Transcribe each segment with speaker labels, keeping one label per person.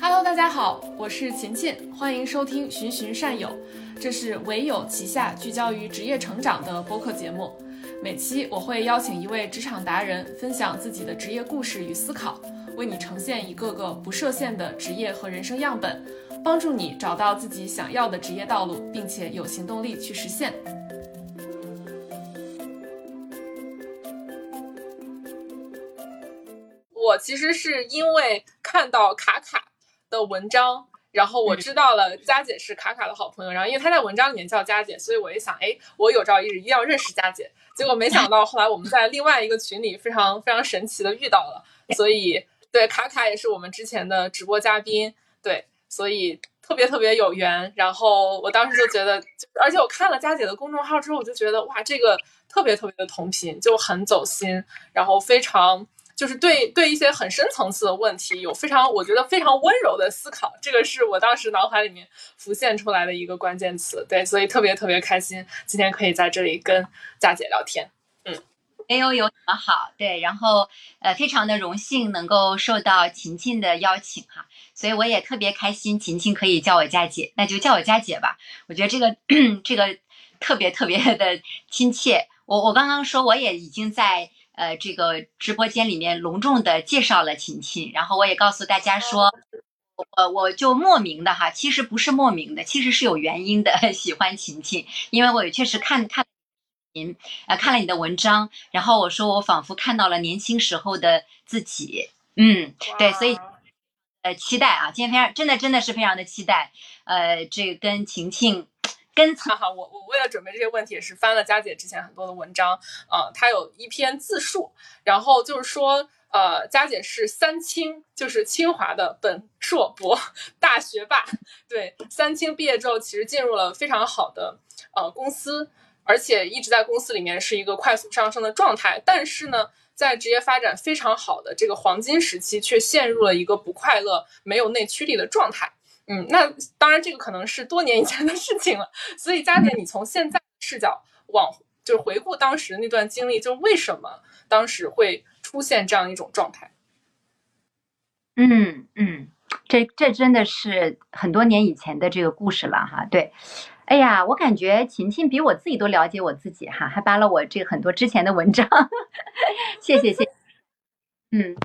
Speaker 1: Hello，大家好，我是琴琴，欢迎收听《循循善友》，这是唯有旗下聚焦于职业成长的播客节目。每期我会邀请一位职场达人，分享自己的职业故事与思考，为你呈现一个个不设限的职业和人生样本，帮助你找到自己想要的职业道路，并且有行动力去实现。我其实是因为看到卡卡。的文章，然后我知道了佳姐是卡卡的好朋友，然后因为她在文章里面叫佳姐，所以我一想，哎，我有朝一日一定要认识佳姐。结果没想到后来我们在另外一个群里非常非常神奇的遇到了，所以对卡卡也是我们之前的直播嘉宾，对，所以特别特别有缘。然后我当时就觉得，而且我看了佳姐的公众号之后，我就觉得哇，这个特别特别的同频，就很走心，然后非常。就是对对一些很深层次的问题有非常我觉得非常温柔的思考，这个是我当时脑海里面浮现出来的一个关键词。对，所以特别特别开心今天可以在这里跟佳姐聊天。嗯，
Speaker 2: 哎呦呦，你们好。对，然后呃，非常的荣幸能够受到琴琴的邀请哈，所以我也特别开心，琴琴可以叫我佳姐，那就叫我佳姐吧。我觉得这个 这个特别特别的亲切。我我刚刚说我也已经在。呃，这个直播间里面隆重的介绍了琴琴，然后我也告诉大家说，我我就莫名的哈，其实不是莫名的，其实是有原因的，喜欢琴琴，因为我也确实看看您，呃，看了你的文章，然后我说我仿佛看到了年轻时候的自己，嗯，对，所以呃，期待啊，今天非常真的真的是非常的期待，呃，这个跟琴琴。跟
Speaker 1: 哈哈，我我为了准备这些问题，也是翻了佳姐之前很多的文章，呃，她有一篇自述，然后就是说，呃，佳姐是三清，就是清华的本硕博大学霸，对，三清毕业之后，其实进入了非常好的呃公司，而且一直在公司里面是一个快速上升的状态，但是呢，在职业发展非常好的这个黄金时期，却陷入了一个不快乐、没有内驱力的状态。嗯，那当然，这个可能是多年以前的事情了。所以，佳姐，你从现在视角往就回顾当时那段经历，就为什么当时会出现这样一种状态？
Speaker 2: 嗯嗯，这这真的是很多年以前的这个故事了哈。对，哎呀，我感觉琴琴比我自己都了解我自己哈，还扒了我这很多之前的文章，谢谢谢。嗯，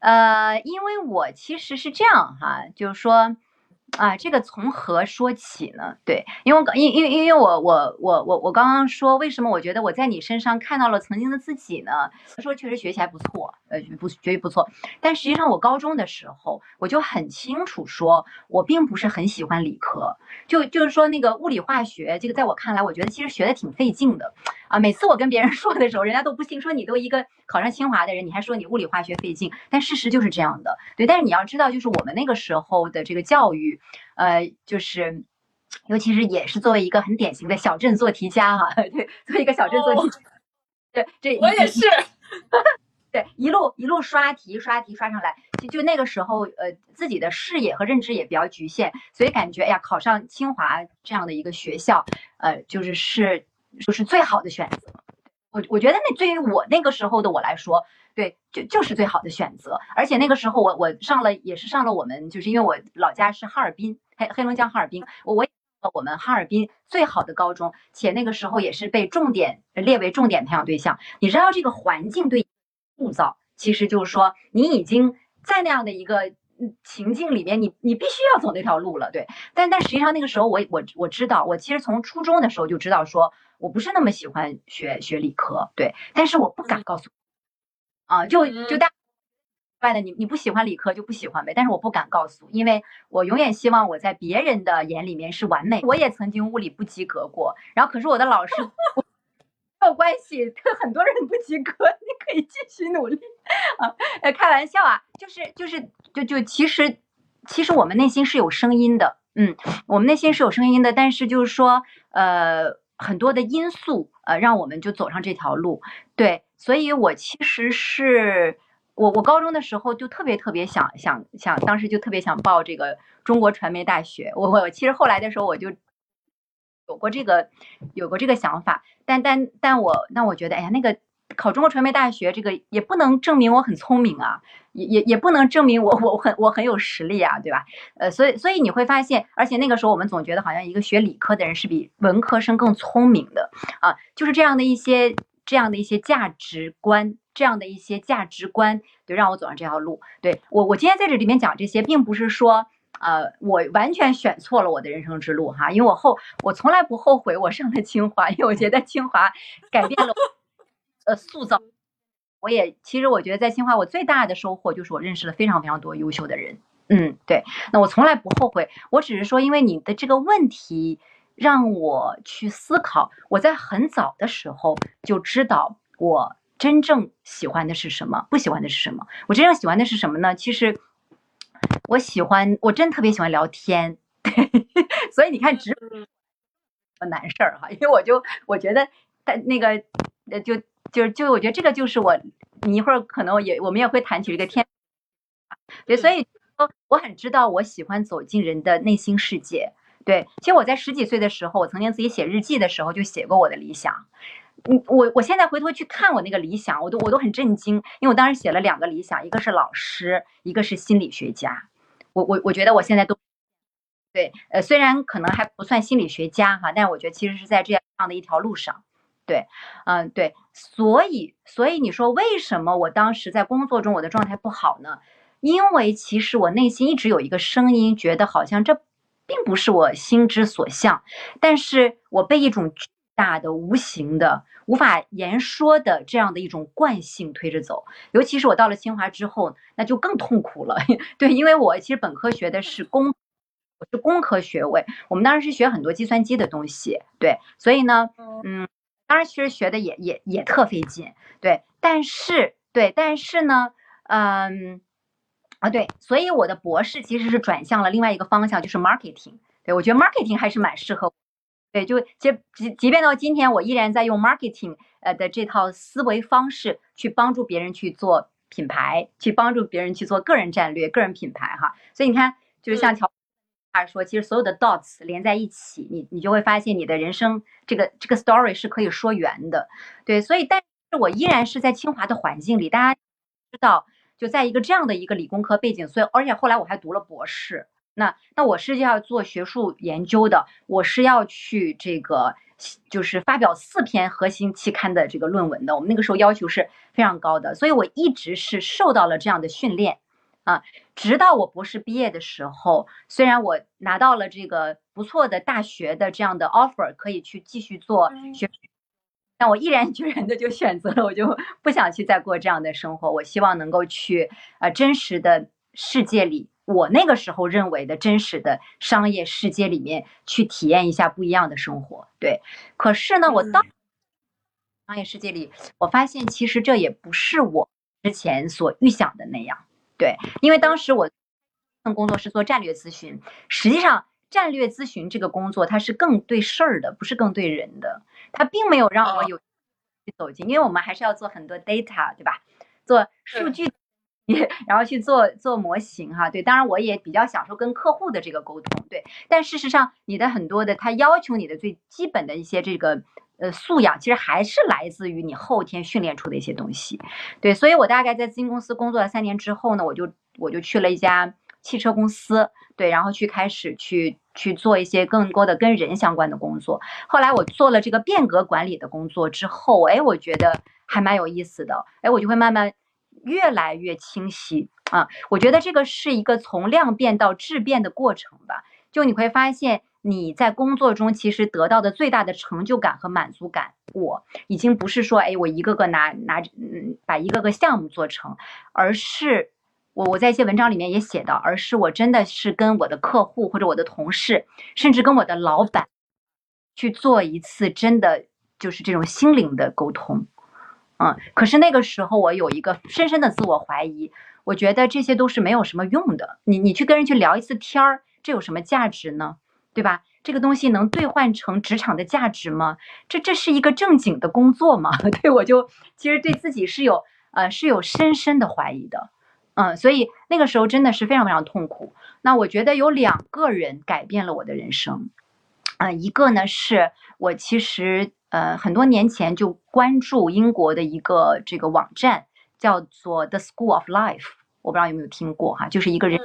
Speaker 2: 呃，因为我其实是这样哈，就是说。啊，这个从何说起呢？对，因为因因为因为我我我我我刚刚说，为什么我觉得我在你身上看到了曾经的自己呢？说确实学习还不错，呃，不绝对不错。但实际上我高中的时候，我就很清楚说，我并不是很喜欢理科，就就是说那个物理化学，这个在我看来，我觉得其实学的挺费劲的。啊，每次我跟别人说的时候，人家都不信，说你都一个考上清华的人，你还说你物理化学费劲。但事实就是这样的，对。但是你要知道，就是我们那个时候的这个教育，呃，就是，尤其是也是作为一个很典型的小镇做题家哈，对，作为一个小镇做题，对，这
Speaker 1: 我也是，
Speaker 2: 对，一路一路刷题刷题刷上来，就就那个时候，呃，自己的视野和认知也比较局限，所以感觉哎呀，考上清华这样的一个学校，呃，就是是。就是最好的选择，我我觉得那对于我那个时候的我来说，对，就就是最好的选择。而且那个时候我我上了也是上了我们，就是因为我老家是哈尔滨，黑黑龙江哈尔滨，我我我们哈尔滨最好的高中，且那个时候也是被重点列为重点培养对象。你知道这个环境对塑造，其实就是说你已经在那样的一个。情境里面，你你必须要走那条路了，对。但但实际上那个时候，我我我知道，我其实从初中的时候就知道，说我不是那么喜欢学学理科，对。但是我不敢告诉，啊，就就大外的你你不喜欢理科就不喜欢呗。但是我不敢告诉，因为我永远希望我在别人的眼里面是完美。我也曾经物理不及格过，然后可是我的老师。没有关系，很多人不及格，你可以继续努力啊！呃，开玩笑啊，就是就是就就其实其实我们内心是有声音的，嗯，我们内心是有声音的，但是就是说呃很多的因素呃让我们就走上这条路，对，所以我其实是我我高中的时候就特别特别想想想，当时就特别想报这个中国传媒大学，我我其实后来的时候我就。有过这个有过这个想法，但但但我那我觉得，哎呀，那个考中国传媒大学这个也不能证明我很聪明啊，也也也不能证明我我很我很有实力啊，对吧？呃，所以所以你会发现，而且那个时候我们总觉得好像一个学理科的人是比文科生更聪明的啊，就是这样的一些这样的一些价值观，这样的一些价值观，就，让我走上这条路。对我我今天在这里面讲这些，并不是说。呃，我完全选错了我的人生之路哈，因为我后我从来不后悔我上了清华，因为我觉得清华改变了呃塑造。我也其实我觉得在清华我最大的收获就是我认识了非常非常多优秀的人。嗯，对，那我从来不后悔，我只是说因为你的这个问题让我去思考，我在很早的时候就知道我真正喜欢的是什么，不喜欢的是什么。我真正喜欢的是什么呢？其实。我喜欢，我真特别喜欢聊天，对，所以你看直播难事儿哈，因为我就我觉得，但那个呃，就就是就我觉得这个就是我，你一会儿可能也我们也会谈起这个天，对，所以说我很知道我喜欢走进人的内心世界，对，其实我在十几岁的时候，我曾经自己写日记的时候就写过我的理想。嗯，我我现在回头去看我那个理想，我都我都很震惊，因为我当时写了两个理想，一个是老师，一个是心理学家。我我我觉得我现在都对，呃，虽然可能还不算心理学家哈，但是我觉得其实是在这样的一条路上。对，嗯，对，所以所以你说为什么我当时在工作中我的状态不好呢？因为其实我内心一直有一个声音，觉得好像这并不是我心之所向，但是我被一种巨。大的无形的无法言说的这样的一种惯性推着走，尤其是我到了清华之后，那就更痛苦了。对，因为我其实本科学的是工，我是工科学位，我们当时是学很多计算机的东西。对，所以呢，嗯，当然其实学的也也也特费劲。对，但是对，但是呢，嗯，啊对，所以我的博士其实是转向了另外一个方向，就是 marketing。对我觉得 marketing 还是蛮适合。对，就即即即便到今天，我依然在用 marketing 呃的这套思维方式去帮助别人去做品牌，去帮助别人去做个人战略、个人品牌哈。所以你看，就是像乔他说，其实所有的 dots 连在一起，你你就会发现你的人生这个这个 story 是可以说圆的。对，所以但是我依然是在清华的环境里，大家知道，就在一个这样的一个理工科背景，所以而且后来我还读了博士。那那我是要做学术研究的，我是要去这个就是发表四篇核心期刊的这个论文的。我们那个时候要求是非常高的，所以我一直是受到了这样的训练啊。直到我博士毕业的时候，虽然我拿到了这个不错的大学的这样的 offer，可以去继续做学，但我毅然决然的就选择了，我就不想去再过这样的生活。我希望能够去呃真实的世界里。我那个时候认为的真实的商业世界里面去体验一下不一样的生活，对。可是呢，我到商业世界里，我发现其实这也不是我之前所预想的那样，对。因为当时我份工作是做战略咨询，实际上战略咨询这个工作它是更对事儿的，不是更对人的。它并没有让我有走进，因为我们还是要做很多 data，对吧？做数据。然后去做做模型哈，对，当然我也比较享受跟客户的这个沟通，对。但事实上，你的很多的他要求你的最基本的一些这个呃素养，其实还是来自于你后天训练出的一些东西，对。所以我大概在咨询公司工作了三年之后呢，我就我就去了一家汽车公司，对，然后去开始去去做一些更多的跟人相关的工作。后来我做了这个变革管理的工作之后，哎，我觉得还蛮有意思的，哎，我就会慢慢。越来越清晰啊！我觉得这个是一个从量变到质变的过程吧。就你会发现，你在工作中其实得到的最大的成就感和满足感，我已经不是说，哎，我一个个拿拿嗯把一个个项目做成，而是我我在一些文章里面也写到，而是我真的是跟我的客户或者我的同事，甚至跟我的老板去做一次真的就是这种心灵的沟通。嗯，可是那个时候我有一个深深的自我怀疑，我觉得这些都是没有什么用的。你你去跟人去聊一次天儿，这有什么价值呢？对吧？这个东西能兑换成职场的价值吗？这这是一个正经的工作吗？对我就其实对自己是有呃是有深深的怀疑的。嗯，所以那个时候真的是非常非常痛苦。那我觉得有两个人改变了我的人生。啊，一个呢是我其实呃很多年前就关注英国的一个这个网站，叫做 The School of Life，我不知道有没有听过哈，就是一个人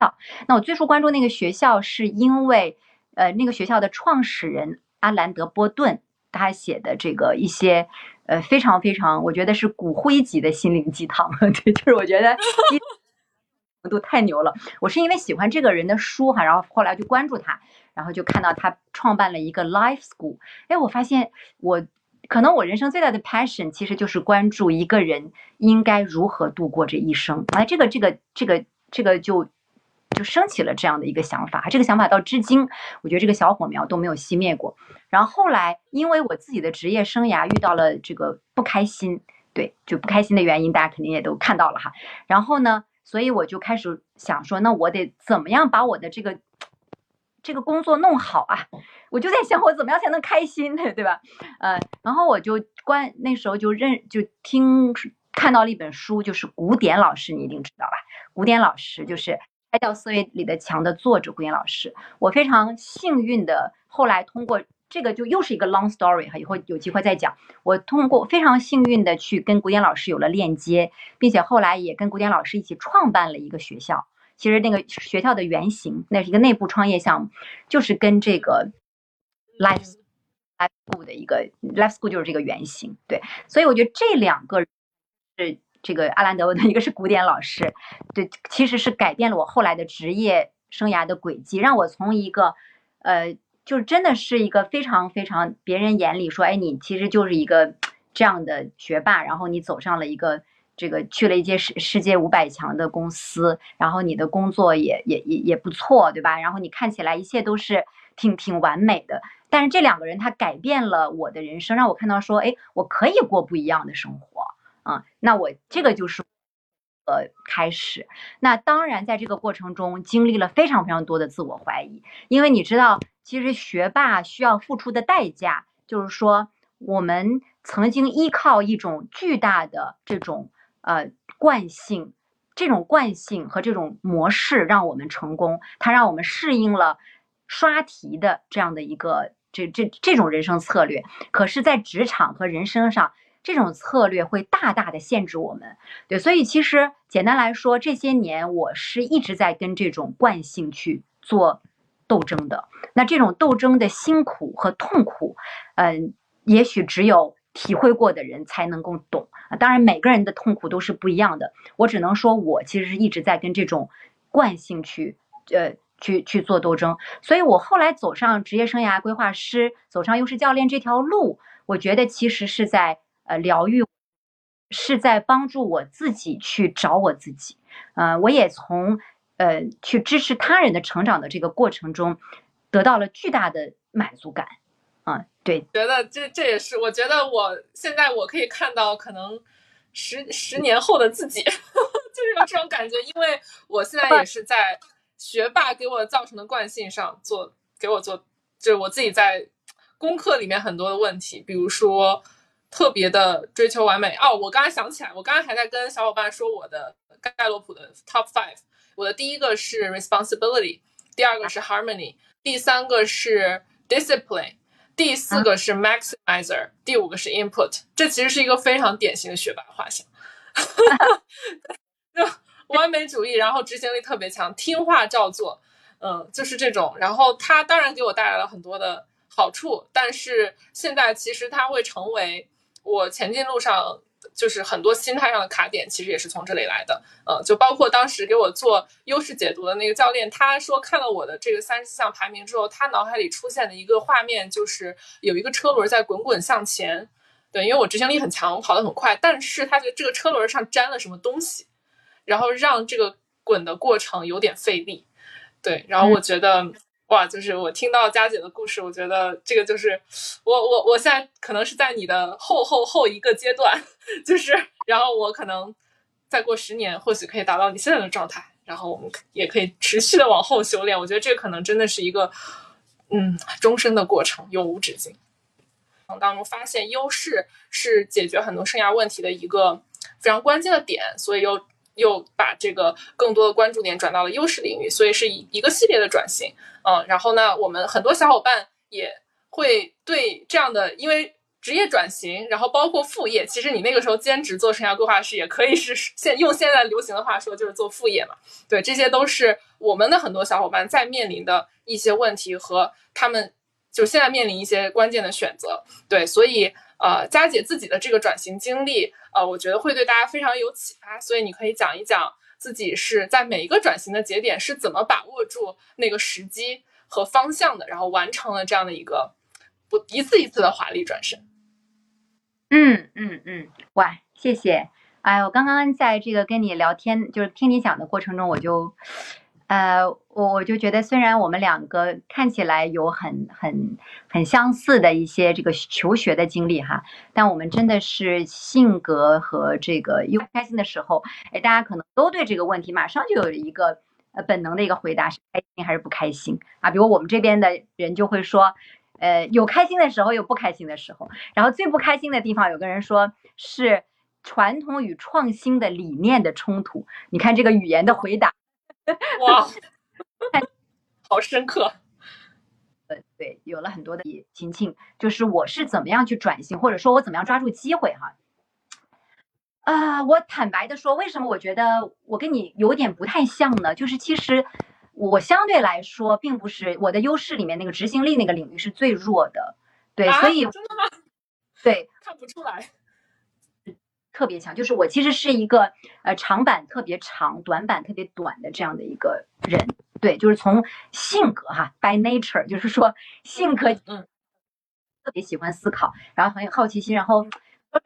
Speaker 2: 校。那我最初关注那个学校，是因为呃那个学校的创始人阿兰德波顿他写的这个一些呃非常非常，我觉得是骨灰级的心灵鸡汤，对，就是我觉得。都太牛了！我是因为喜欢这个人的书哈，然后后来就关注他，然后就看到他创办了一个 Life School。哎，我发现我可能我人生最大的 passion 其实就是关注一个人应该如何度过这一生。哎，这个这个这个这个就就升起了这样的一个想法。这个想法到至今，我觉得这个小火苗都没有熄灭过。然后后来因为我自己的职业生涯遇到了这个不开心，对，就不开心的原因，大家肯定也都看到了哈。然后呢？所以我就开始想说，那我得怎么样把我的这个这个工作弄好啊？我就在想，我怎么样才能开心呢？对吧？呃，然后我就关那时候就认就听看到了一本书，就是古典老师，你一定知道吧？古典老师就是《开掉思维里的墙》的作者，古典老师。我非常幸运的，后来通过。这个就又是一个 long story 哈，以后有机会再讲。我通过非常幸运的去跟古典老师有了链接，并且后来也跟古典老师一起创办了一个学校。其实那个学校的原型，那是一个内部创业项目，就是跟这个 life life school 的一个 life school 就是这个原型。对，所以我觉得这两个是这个阿兰德文的一个是古典老师，对，其实是改变了我后来的职业生涯的轨迹，让我从一个呃。就真的是一个非常非常别人眼里说，哎，你其实就是一个这样的学霸，然后你走上了一个这个去了一届世世界五百强的公司，然后你的工作也也也也不错，对吧？然后你看起来一切都是挺挺完美的。但是这两个人他改变了我的人生，让我看到说，哎，我可以过不一样的生活啊。那我这个就是呃开始。那当然在这个过程中经历了非常非常多的自我怀疑，因为你知道。其实学霸需要付出的代价，就是说，我们曾经依靠一种巨大的这种呃惯性，这种惯性和这种模式让我们成功，它让我们适应了刷题的这样的一个这这这种人生策略。可是，在职场和人生上，这种策略会大大的限制我们。对，所以其实简单来说，这些年我是一直在跟这种惯性去做。斗争的那这种斗争的辛苦和痛苦，嗯，也许只有体会过的人才能够懂啊。当然，每个人的痛苦都是不一样的。我只能说，我其实是一直在跟这种惯性去，呃，去去做斗争。所以我后来走上职业生涯规划师，走上优势教练这条路，我觉得其实是在呃疗愈，是在帮助我自己去找我自己。嗯，我也从。呃，去支持他人的成长的这个过程中，得到了巨大的满足感。啊，对，
Speaker 1: 觉得这这也是，我觉得我现在我可以看到可能十十年后的自己，就是有这种感觉，因为我现在也是在学霸给我造成的惯性上做，给我做，就是我自己在功课里面很多的问题，比如说特别的追求完美。哦，我刚才想起来，我刚刚还在跟小伙伴说我的盖洛普的 Top Five。我的第一个是 responsibility，第二个是 harmony，第三个是 discipline，第四个是 maximizer，第五个是 input。这其实是一个非常典型的学霸画像，就完美主义，然后执行力特别强，听话照做，嗯，就是这种。然后它当然给我带来了很多的好处，但是现在其实它会成为我前进路上。就是很多心态上的卡点，其实也是从这里来的。呃，就包括当时给我做优势解读的那个教练，他说看了我的这个三十项排名之后，他脑海里出现的一个画面就是有一个车轮在滚滚向前。对，因为我执行力很强，我跑得很快，但是他觉得这个车轮上沾了什么东西，然后让这个滚的过程有点费力。对，然后我觉得。哇，就是我听到佳姐的故事，我觉得这个就是我我我现在可能是在你的后后后一个阶段，就是然后我可能再过十年，或许可以达到你现在的状态，然后我们也可以持续的往后修炼。我觉得这可能真的是一个嗯终身的过程，永无止境。当中发现优势是解决很多生涯问题的一个非常关键的点，所以又。又把这个更多的关注点转到了优势领域，所以是一一个系列的转型，嗯，然后呢，我们很多小伙伴也会对这样的，因为职业转型，然后包括副业，其实你那个时候兼职做生涯规划师，也可以是现用现在流行的话说，就是做副业嘛。对，这些都是我们的很多小伙伴在面临的一些问题和他们就现在面临一些关键的选择。对，所以呃，佳姐自己的这个转型经历，呃，我觉得会对大家非常有启发。所以你可以讲一讲自己是在每一个转型的节点是怎么把握住那个时机和方向的，然后完成了这样的一个不一次一次的华丽转身。
Speaker 2: 嗯嗯嗯，哇，谢谢！哎，我刚刚在这个跟你聊天，就是听你讲的过程中，我就，呃，我我就觉得，虽然我们两个看起来有很很很相似的一些这个求学的经历哈，但我们真的是性格和这个又开心的时候，哎，大家可能都对这个问题马上就有一个呃本能的一个回答，是开心还是不开心啊？比如我们这边的人就会说。呃，有开心的时候，有不开心的时候。然后最不开心的地方，有个人说是传统与创新的理念的冲突。你看这个语言的回答，
Speaker 1: 哇，好深刻。
Speaker 2: 呃，对，有了很多的情境，就是我是怎么样去转型，或者说我怎么样抓住机会哈。啊，我坦白的说，为什么我觉得我跟你有点不太像呢？就是其实。我相对来说，并不是我的优势里面那个执行力那个领域是最弱的，对，所以
Speaker 1: 真的吗？
Speaker 2: 对，
Speaker 1: 看不出来，
Speaker 2: 特别强。就是我其实是一个呃长板特别长，短板特别短的这样的一个人，对，就是从性格哈，by nature，就是说性格嗯，特别喜欢思考，然后很有好奇心，然后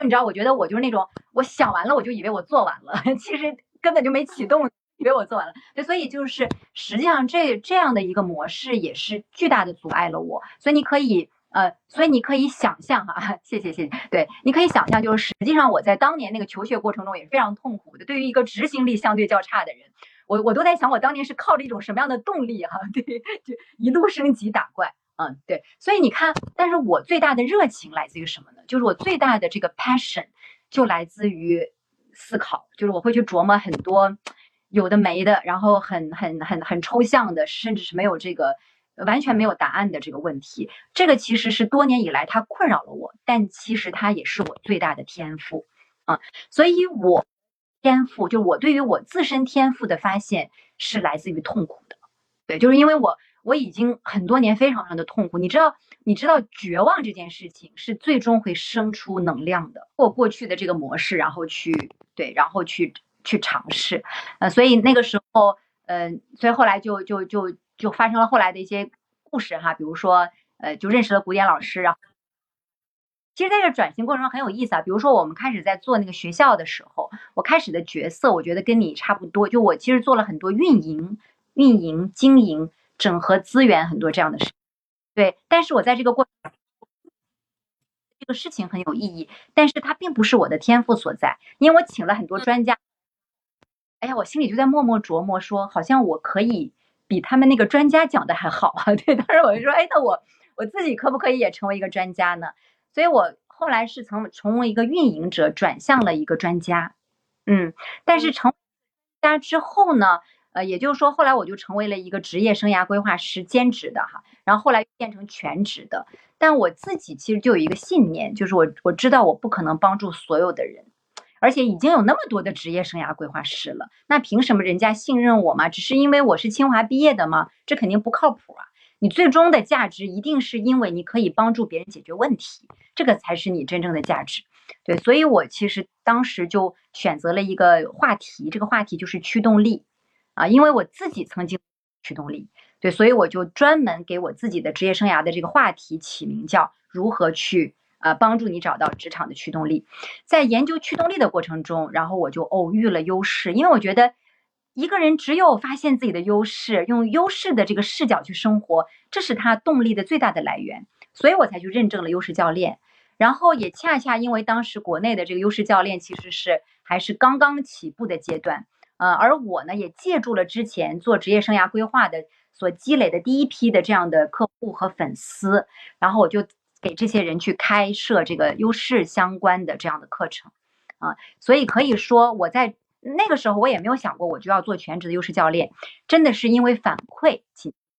Speaker 2: 你知道，我觉得我就是那种我想完了，我就以为我做完了，其实根本就没启动。以为我做完了，对，所以就是实际上这这样的一个模式也是巨大的阻碍了我。所以你可以呃，所以你可以想象哈，谢谢谢谢，对，你可以想象，就是实际上我在当年那个求学过程中也是非常痛苦的。对于一个执行力相对较差的人，我我都在想，我当年是靠着一种什么样的动力哈？对，就一路升级打怪，嗯，对。所以你看，但是我最大的热情来自于什么呢？就是我最大的这个 passion 就来自于思考，就是我会去琢磨很多。有的没的，然后很很很很抽象的，甚至是没有这个完全没有答案的这个问题，这个其实是多年以来它困扰了我，但其实它也是我最大的天赋啊。所以，我天赋就我对于我自身天赋的发现是来自于痛苦的，对，就是因为我我已经很多年非常非常的痛苦，你知道，你知道绝望这件事情是最终会生出能量的，过过去的这个模式，然后去对，然后去。去尝试，呃，所以那个时候，嗯，所以后来就就就就发生了后来的一些故事哈，比如说，呃，就认识了古典老师，然后，其实在这转型过程中很有意思啊，比如说我们开始在做那个学校的时候，我开始的角色，我觉得跟你差不多，就我其实做了很多运营、运营、经营、整合资源很多这样的事，对，但是我在这个过。这个事情很有意义，但是它并不是我的天赋所在，因为我请了很多专家。哎呀，我心里就在默默琢磨，说好像我可以比他们那个专家讲的还好啊。对，当时我就说，哎，那我我自己可不可以也成为一个专家呢？所以我后来是从从为一个运营者转向了一个专家，嗯，但是成家之后呢，呃，也就是说后来我就成为了一个职业生涯规划师兼职的哈，然后后来变成全职的。但我自己其实就有一个信念，就是我我知道我不可能帮助所有的人。而且已经有那么多的职业生涯规划师了，那凭什么人家信任我吗？只是因为我是清华毕业的吗？这肯定不靠谱啊！你最终的价值一定是因为你可以帮助别人解决问题，这个才是你真正的价值。对，所以我其实当时就选择了一个话题，这个话题就是驱动力啊，因为我自己曾经驱动力，对，所以我就专门给我自己的职业生涯的这个话题起名叫如何去。呃，帮助你找到职场的驱动力。在研究驱动力的过程中，然后我就偶遇了优势，因为我觉得一个人只有发现自己的优势，用优势的这个视角去生活，这是他动力的最大的来源。所以我才去认证了优势教练。然后也恰恰因为当时国内的这个优势教练其实是还是刚刚起步的阶段，呃，而我呢也借助了之前做职业生涯规划的所积累的第一批的这样的客户和粉丝，然后我就。给这些人去开设这个优势相关的这样的课程，啊，所以可以说我在那个时候我也没有想过我就要做全职的优势教练，真的是因为反馈，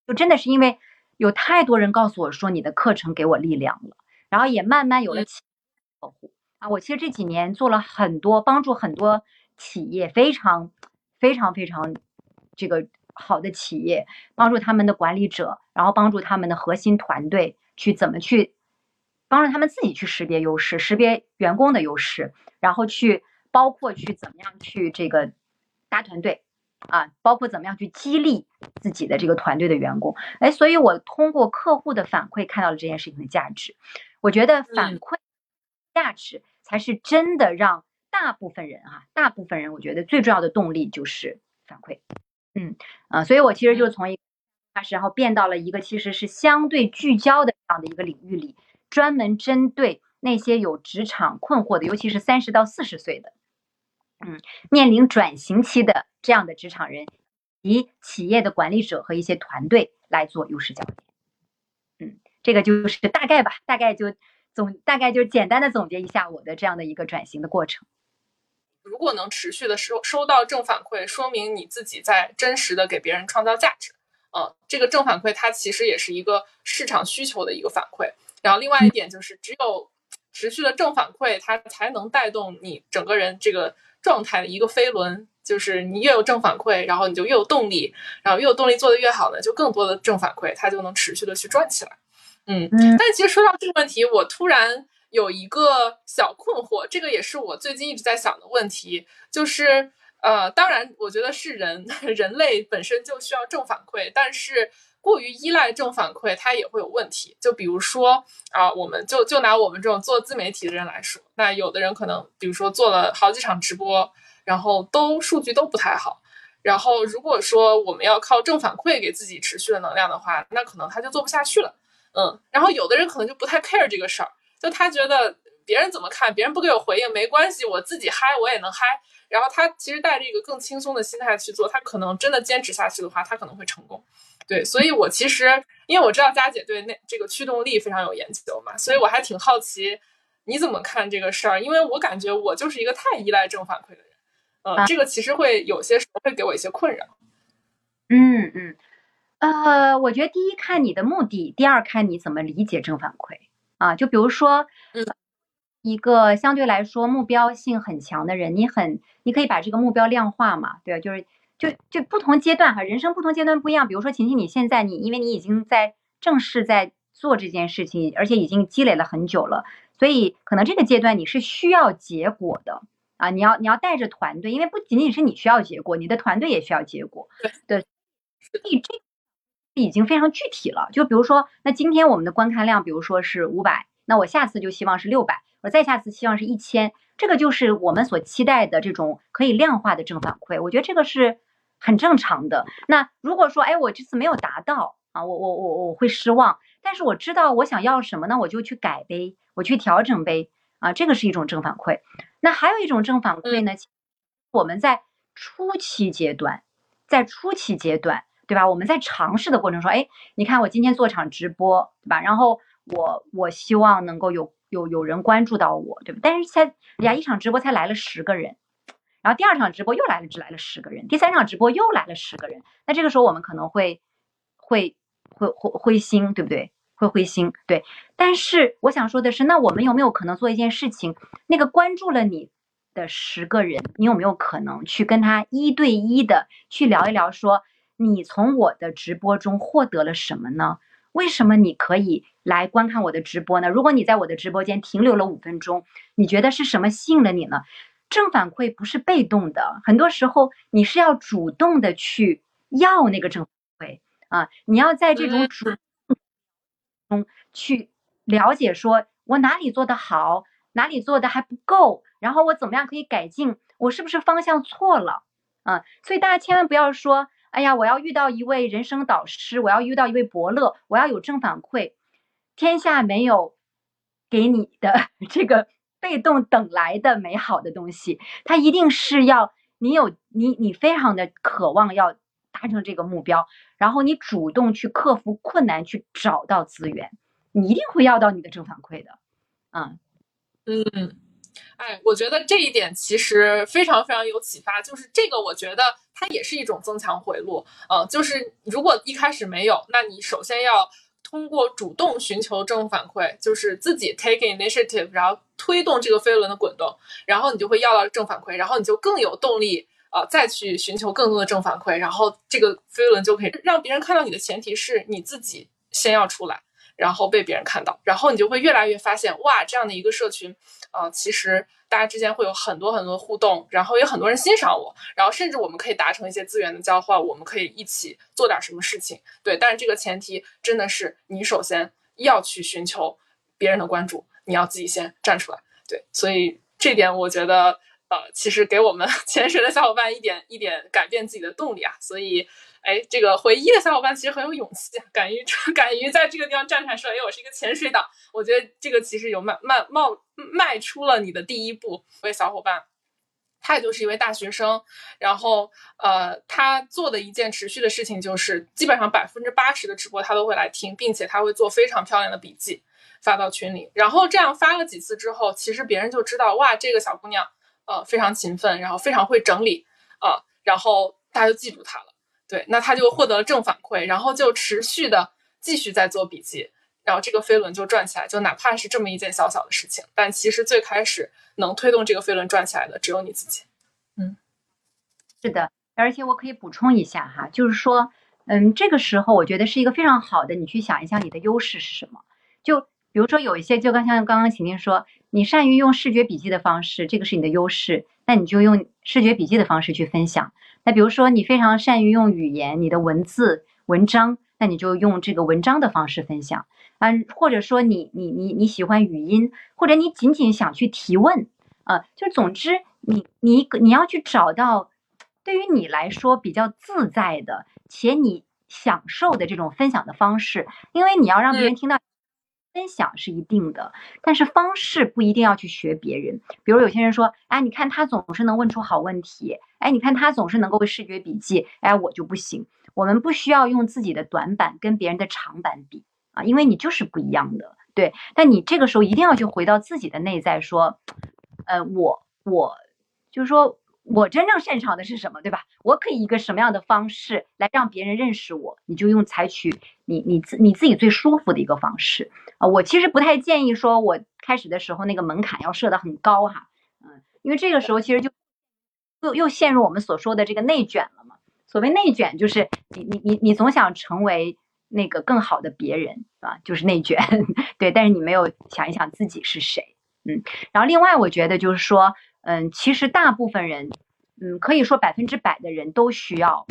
Speaker 2: 就真的是因为有太多人告诉我说你的课程给我力量了，然后也慢慢有了客户啊。我其实这几年做了很多帮助很多企业，非常非常非常这个好的企业，帮助他们的管理者，然后帮助他们的核心团队去怎么去帮助他们自己去识别优势，识别员工的优势，然后去包括去怎么样去这个搭团队。啊，包括怎么样去激励自己的这个团队的员工，哎，所以我通过客户的反馈看到了这件事情的价值。我觉得反馈价值才是真的让大部分人哈，大部分人我觉得最重要的动力就是反馈。嗯啊，所以我其实就从一开始，然后变到了一个其实是相对聚焦的这样的一个领域里，专门针对那些有职场困惑的，尤其是三十到四十岁的。嗯，面临转型期的这样的职场人，以企业的管理者和一些团队来做优势教练。嗯，这个就是大概吧，大概就总大概就简单的总结一下我的这样的一个转型的过程。
Speaker 1: 如果能持续的收收到正反馈，说明你自己在真实的给别人创造价值。嗯，这个正反馈它其实也是一个市场需求的一个反馈。然后另外一点就是，只有持续的正反馈，它才能带动你整个人这个。状态的一个飞轮，就是你越有正反馈，然后你就越有动力，然后越有动力做得越好呢，就更多的正反馈，它就能持续的去转起来。嗯，但其实说到这个问题，我突然有一个小困惑，这个也是我最近一直在想的问题，就是呃，当然我觉得是人 人类本身就需要正反馈，但是。过于依赖正反馈，它也会有问题。就比如说啊，我们就就拿我们这种做自媒体的人来说，那有的人可能，比如说做了好几场直播，然后都数据都不太好。然后如果说我们要靠正反馈给自己持续的能量的话，那可能他就做不下去了。嗯，然后有的人可能就不太 care 这个事儿，就他觉得别人怎么看，别人不给我回应没关系，我自己嗨我也能嗨。然后他其实带着一个更轻松的心态去做，他可能真的坚持下去的话，他可能会成功。对，所以我其实因为我知道佳姐对那这个驱动力非常有研究嘛，所以我还挺好奇你怎么看这个事儿，因为我感觉我就是一个太依赖正反馈的人，呃，这个其实会有些时候会给我一些困扰。
Speaker 2: 嗯嗯，呃，我觉得第一看你的目的，第二看你怎么理解正反馈啊，就比如说，
Speaker 1: 嗯，
Speaker 2: 一个相对来说目标性很强的人，你很你可以把这个目标量化嘛，对吧？就是。就就不同阶段哈，人生不同阶段不一样。比如说晴晴，你现在你因为你已经在正式在做这件事情，而且已经积累了很久了，所以可能这个阶段你是需要结果的啊。你要你要带着团队，因为不仅仅是你需要结果，你的团队也需要结果。对，所以这已经非常具体了。就比如说，那今天我们的观看量，比如说是五百，那我下次就希望是六百，我再下次希望是一千。这个就是我们所期待的这种可以量化的正反馈，我觉得这个是很正常的。那如果说，哎，我这次没有达到啊，我我我我会失望。但是我知道我想要什么呢，我就去改呗，我去调整呗，啊，这个是一种正反馈。那还有一种正反馈呢，我们在初期阶段，在初期阶段，对吧？我们在尝试的过程中，哎，你看我今天做场直播，对吧？然后我我希望能够有。有有人关注到我，对吧？但是才呀，一场直播才来了十个人，然后第二场直播又来了，只来了十个人，第三场直播又来了十个人。那这个时候我们可能会会会会灰心，对不对？会灰心，对。但是我想说的是，那我们有没有可能做一件事情？那个关注了你的十个人，你有没有可能去跟他一对一的去聊一聊，说你从我的直播中获得了什么呢？为什么你可以来观看我的直播呢？如果你在我的直播间停留了五分钟，你觉得是什么吸引了你呢？正反馈不是被动的，很多时候你是要主动的去要那个正反馈啊！你要在这种主动中去了解，说我哪里做的好，哪里做的还不够，然后我怎么样可以改进，我是不是方向错了啊？所以大家千万不要说。哎呀，我要遇到一位人生导师，我要遇到一位伯乐，我要有正反馈。天下没有给你的 这个被动等来的美好的东西，它一定是要你有你你非常的渴望要达成这个目标，然后你主动去克服困难，去找到资源，你一定会要到你的正反馈的。
Speaker 1: 嗯嗯。哎，我觉得这一点其实非常非常有启发。就是这个，我觉得它也是一种增强回路。嗯，就是如果一开始没有，那你首先要通过主动寻求正反馈，就是自己 take initiative，然后推动这个飞轮的滚动，然后你就会要到正反馈，然后你就更有动力啊，再去寻求更多的正反馈，然后这个飞轮就可以让别人看到你的前提是你自己先要出来。然后被别人看到，然后你就会越来越发现，哇，这样的一个社群，呃，其实大家之间会有很多很多互动，然后有很多人欣赏我，然后甚至我们可以达成一些资源的交换，我们可以一起做点什么事情，对。但是这个前提真的是你首先要去寻求别人的关注，你要自己先站出来，对。所以这点我觉得，呃，其实给我们 潜水的小伙伴一点一点改变自己的动力啊，所以。哎，这个回忆的小伙伴其实很有勇气，敢于 敢于在这个地方站出来说：“哎，我是一个潜水党。”我觉得这个其实有迈迈冒迈出了你的第一步。这位小伙伴，他也就是一位大学生，然后呃，他做的一件持续的事情就是，基本上百分之八十的直播他都会来听，并且他会做非常漂亮的笔记发到群里。然后这样发了几次之后，其实别人就知道哇，这个小姑娘呃非常勤奋，然后非常会整理啊，然后大家就记住她了。对，那他就获得了正反馈，然后就持续的继续在做笔记，然后这个飞轮就转起来。就哪怕是这么一件小小的事情，但其实最开始能推动这个飞轮转起来的只有你自己。
Speaker 2: 嗯，是的，而且我可以补充一下哈，就是说，嗯，这个时候我觉得是一个非常好的，你去想一想你的优势是什么。就比如说有一些，就刚像刚刚晴晴说，你善于用视觉笔记的方式，这个是你的优势，那你就用视觉笔记的方式去分享。那比如说，你非常善于用语言，你的文字文章，那你就用这个文章的方式分享啊，或者说你你你你喜欢语音，或者你仅仅想去提问啊，就总之你你你要去找到对于你来说比较自在的且你享受的这种分享的方式，因为你要让别人听到。分享是一定的，但是方式不一定要去学别人。比如有些人说，哎，你看他总是能问出好问题，哎，你看他总是能够视觉笔记，哎，我就不行。我们不需要用自己的短板跟别人的长板比啊，因为你就是不一样的。对，但你这个时候一定要去回到自己的内在，说，呃，我我就是说。我真正擅长的是什么，对吧？我可以一个什么样的方式来让别人认识我？你就用采取你你自你自己最舒服的一个方式啊。我其实不太建议说，我开始的时候那个门槛要设的很高哈，嗯，因为这个时候其实就又又陷入我们所说的这个内卷了嘛。所谓内卷，就是你你你你总想成为那个更好的别人啊，就是内卷，对。但是你没有想一想自己是谁，嗯。然后另外我觉得就是说。嗯，其实大部分人，嗯，可以说百分之百的人都需要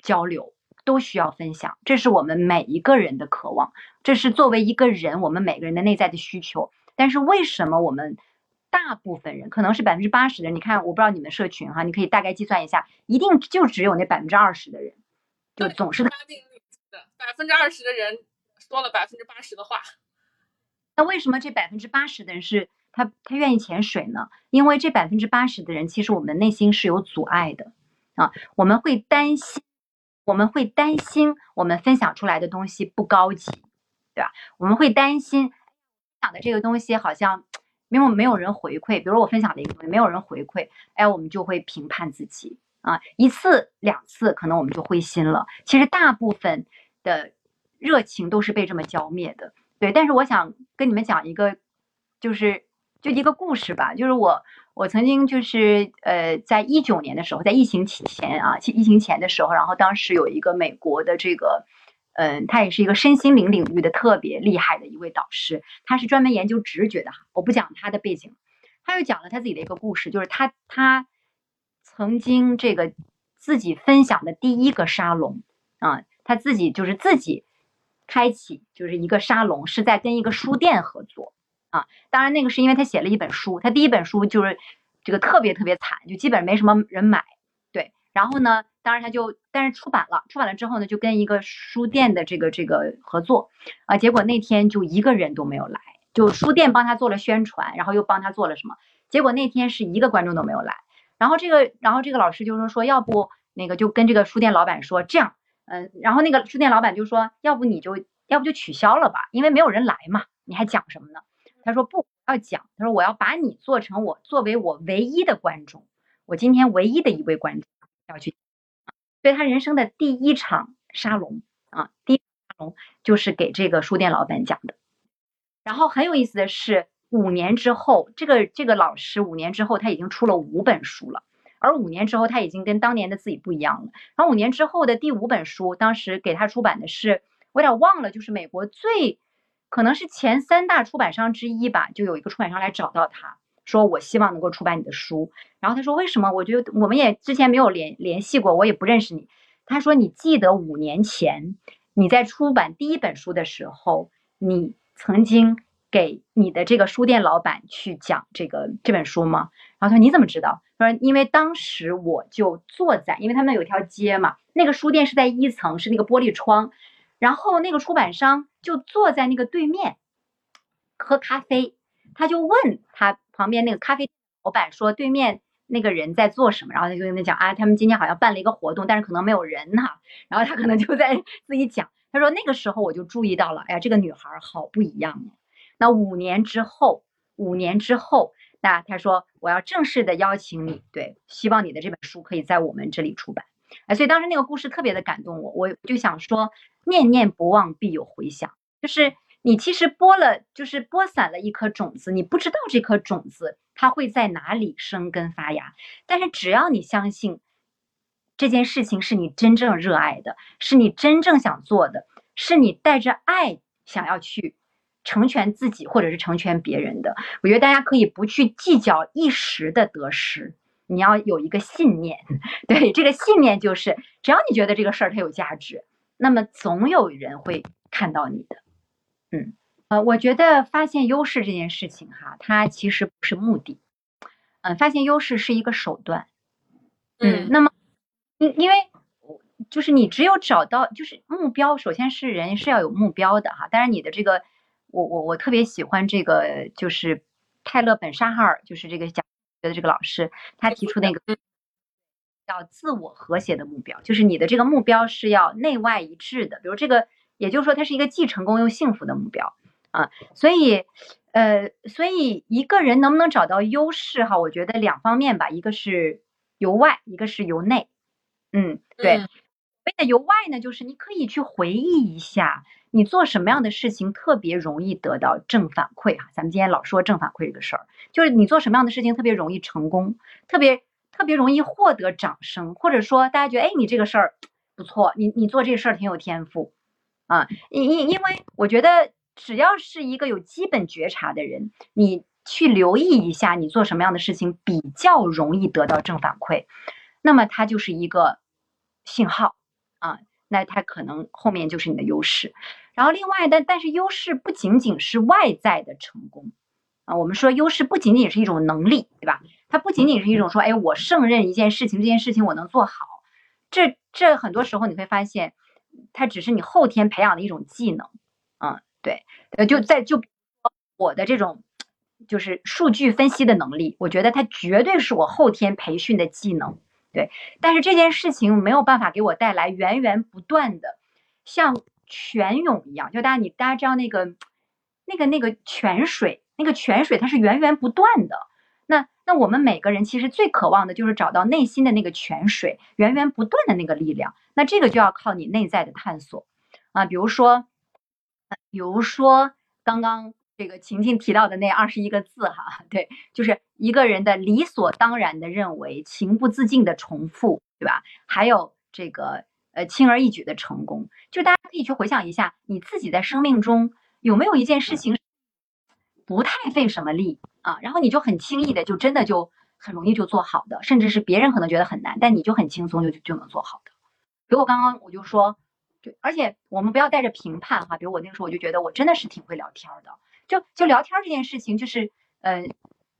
Speaker 2: 交流，都需要分享，这是我们每一个人的渴望，这是作为一个人我们每个人的内在的需求。但是为什么我们大部分人，可能是百分之八十的人，你看，我不知道你们社群哈，你可以大概计算一下，一定就只有那百分之二十的人，就总是的，
Speaker 1: 百分之二十的人说了百分之八十的话。
Speaker 2: 那为什么这百分之八十的人是？他他愿意潜水呢，因为这百分之八十的人，其实我们内心是有阻碍的啊，我们会担心，我们会担心我们分享出来的东西不高级，对吧？我们会担心讲的这个东西好像没有没有人回馈，比如我分享的一个东西没有人回馈，哎，我们就会评判自己啊，一次两次可能我们就灰心了。其实大部分的热情都是被这么浇灭的，对。但是我想跟你们讲一个，就是。就一个故事吧，就是我，我曾经就是呃，在一九年的时候，在疫情前啊，疫情前的时候，然后当时有一个美国的这个，嗯，他也是一个身心灵领域的特别厉害的一位导师，他是专门研究直觉的哈，我不讲他的背景，他又讲了他自己的一个故事，就是他他曾经这个自己分享的第一个沙龙啊，他自己就是自己开启就是一个沙龙，是在跟一个书店合作。啊，当然那个是因为他写了一本书，他第一本书就是这个特别特别惨，就基本没什么人买。对，然后呢，当然他就但是出版了，出版了之后呢，就跟一个书店的这个这个合作啊，结果那天就一个人都没有来，就书店帮他做了宣传，然后又帮他做了什么，结果那天是一个观众都没有来。然后这个，然后这个老师就说说，要不那个就跟这个书店老板说这样，嗯，然后那个书店老板就说，要不你就要不就取消了吧，因为没有人来嘛，你还讲什么呢？他说不要讲，他说我要把你做成我作为我唯一的观众，我今天唯一的一位观众要去，所以他人生的第一场沙龙啊，第一场，就是给这个书店老板讲的。然后很有意思的是，五年之后，这个这个老师五年之后他已经出了五本书了，而五年之后他已经跟当年的自己不一样了。然后五年之后的第五本书，当时给他出版的是，我有点忘了，就是美国最可能是前三大出版商之一吧，就有一个出版商来找到他说，我希望能够出版你的书。然后他说为什么？我觉得我们也之前没有联联系过，我也不认识你。他说你记得五年前你在出版第一本书的时候，你。曾经给你的这个书店老板去讲这个这本书吗？然后他说你怎么知道？他说因为当时我就坐在，因为他们有条街嘛，那个书店是在一层，是那个玻璃窗，然后那个出版商就坐在那个对面喝咖啡，他就问他旁边那个咖啡老板说对面那个人在做什么？然后他就跟他讲啊，他们今天好像办了一个活动，但是可能没有人哈，然后他可能就在 自己讲。他说那个时候我就注意到了，哎呀，这个女孩好不一样那五年之后，五年之后，那他说我要正式的邀请你，对，希望你的这本书可以在我们这里出版。哎，所以当时那个故事特别的感动我，我就想说，念念不忘必有回响，就是你其实播了，就是播散了一颗种子，你不知道这颗种子它会在哪里生根发芽，但是只要你相信。这件事情是你真正热爱的，是你真正想做的，是你带着爱想要去成全自己或者是成全别人的。我觉得大家可以不去计较一时的得失，你要有一个信念。对，这个信念就是，只要你觉得这个事儿它有价值，那么总有人会看到你的。嗯，呃，我觉得发现优势这件事情哈，它其实不是目的，嗯，发现优势是一个手段。嗯，那么。因因为就是你只有找到就是目标，首先是人是要有目标的哈。当然你的这个，我我我特别喜欢这个，就是泰勒本沙哈尔，就是这个讲的这个老师，他提出那个叫自我和谐的目标，就是你的这个目标是要内外一致的。比如这个，也就是说它是一个既成功又幸福的目标啊。所以呃，所以一个人能不能找到优势哈？我觉得两方面吧，一个是由外，一个是由内。嗯，对。为了由外呢，就是你可以去回忆一下，你做什么样的事情特别容易得到正反馈哈。咱们今天老说正反馈这个事儿，就是你做什么样的事情特别容易成功，特别特别容易获得掌声，或者说大家觉得哎你这个事儿不错，你你做这事儿挺有天赋啊。因因因为我觉得只要是一个有基本觉察的人，你去留意一下你做什么样的事情比较容易得到正反馈，那么它就是一个。信号啊，那它可能后面就是你的优势。然后另外的，但是优势不仅仅是外在的成功啊。我们说优势不仅仅是一种能力，对吧？它不仅仅是一种说，哎，我胜任一件事情，这件事情我能做好。这这很多时候你会发现，它只是你后天培养的一种技能。嗯，对，呃，就在就我的这种就是数据分析的能力，我觉得它绝对是我后天培训的技能。对，但是这件事情没有办法给我带来源源不断的，像泉涌一样。就大家你大家知道那个那个那个泉水，那个泉水它是源源不断的。那那我们每个人其实最渴望的就是找到内心的那个泉水，源源不断的那个力量。那这个就要靠你内在的探索啊，比如说，比如说刚刚。这个情境提到的那二十一个字哈，对，就是一个人的理所当然的认为，情不自禁的重复，对吧？还有这个呃轻而易举的成功，就大家可以去回想一下，你自己在生命中有没有一件事情不太费什么力啊，然后你就很轻易的就真的就很容易就做好的，甚至是别人可能觉得很难，但你就很轻松就就能做好的。比如我刚刚我就说，对而且我们不要带着评判哈，比如我那个时候我就觉得我真的是挺会聊天的。就就聊天这件事情，就是，呃，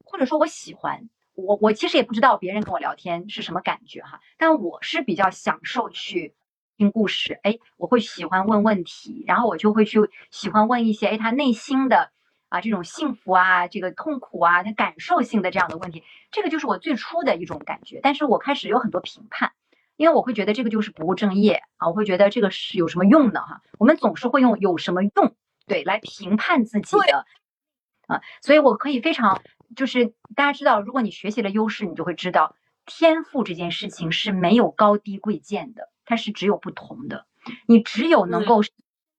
Speaker 2: 或者说我喜欢我我其实也不知道别人跟我聊天是什么感觉哈，但我是比较享受去听故事，哎，我会喜欢问问题，然后我就会去喜欢问一些哎他内心的啊这种幸福啊这个痛苦啊他感受性的这样的问题，这个就是我最初的一种感觉，但是我开始有很多评判，因为我会觉得这个就是不务正业啊，我会觉得这个是有什么用的哈，我们总是会用有什么用。对，来评判自己的啊，所以我可以非常就是大家知道，如果你学习了优势，你就会知道天赋这件事情是没有高低贵贱的，它是只有不同的。你只有能够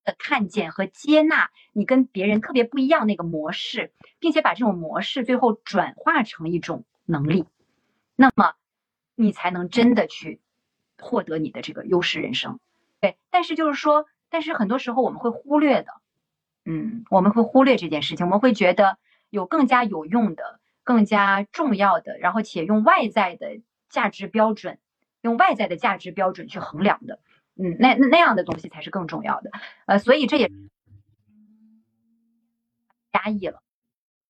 Speaker 2: 的看见和接纳你跟别人特别不一样那个模式，并且把这种模式最后转化成一种能力，那么你才能真的去获得你的这个优势人生。对，但是就是说，但是很多时候我们会忽略的，嗯，我们会忽略这件事情，我们会觉得有更加有用的、更加重要的，然后且用外在的价值标准，用外在的价值标准去衡量的。嗯，那那那样的东西才是更重要的，呃，所以这也压抑了，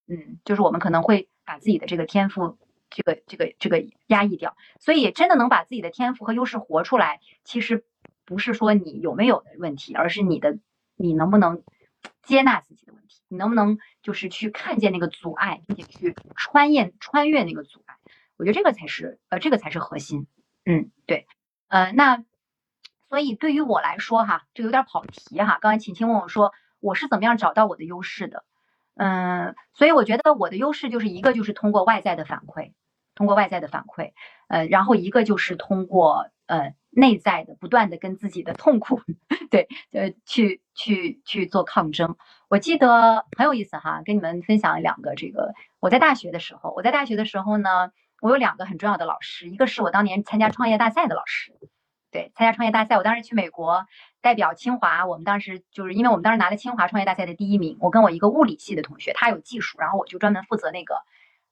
Speaker 2: 嗯，就是我们可能会把自己的这个天赋，这个这个这个压抑掉，所以真的能把自己的天赋和优势活出来，其实不是说你有没有的问题，而是你的你能不能接纳自己的问题，你能不能就是去看见那个阻碍，并且去穿越穿越那个阻碍，我觉得这个才是呃这个才是核心，嗯，对，呃，那。所以对于我来说，哈，这有点跑题哈。刚才晴晴问我说，我是怎么样找到我的优势的？嗯，所以我觉得我的优势就是一个就是通过外在的反馈，通过外在的反馈，呃，然后一个就是通过呃内在的不断的跟自己的痛苦，对，呃，去去去做抗争。我记得很有意思哈，跟你们分享两个这个，我在大学的时候，我在大学的时候呢，我有两个很重要的老师，一个是我当年参加创业大赛的老师。对，参加创业大赛，我当时去美国代表清华，我们当时就是因为我们当时拿了清华创业大赛的第一名，我跟我一个物理系的同学，他有技术，然后我就专门负责那个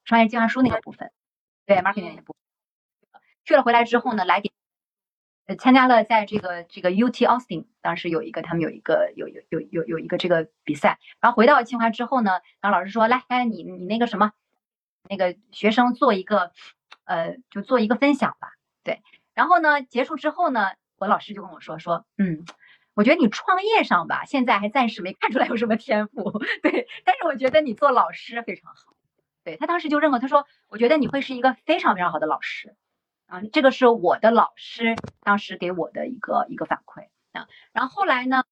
Speaker 2: 创业计划书那个部分，对，marketing 那部分。去了回来之后呢，来给参加了在这个这个 UT Austin，当时有一个他们有一个有有有有有一个这个比赛，然后回到清华之后呢，然后老师说来来你你那个什么那个学生做一个呃就做一个分享吧，对。然后呢，结束之后呢，我老师就跟我说说，嗯，我觉得你创业上吧，现在还暂时没看出来有什么天赋，对，但是我觉得你做老师非常好，对。他当时就认可，他说，我觉得你会是一个非常非常好的老师，啊，这个是我的老师当时给我的一个一个反馈啊，然后后来呢，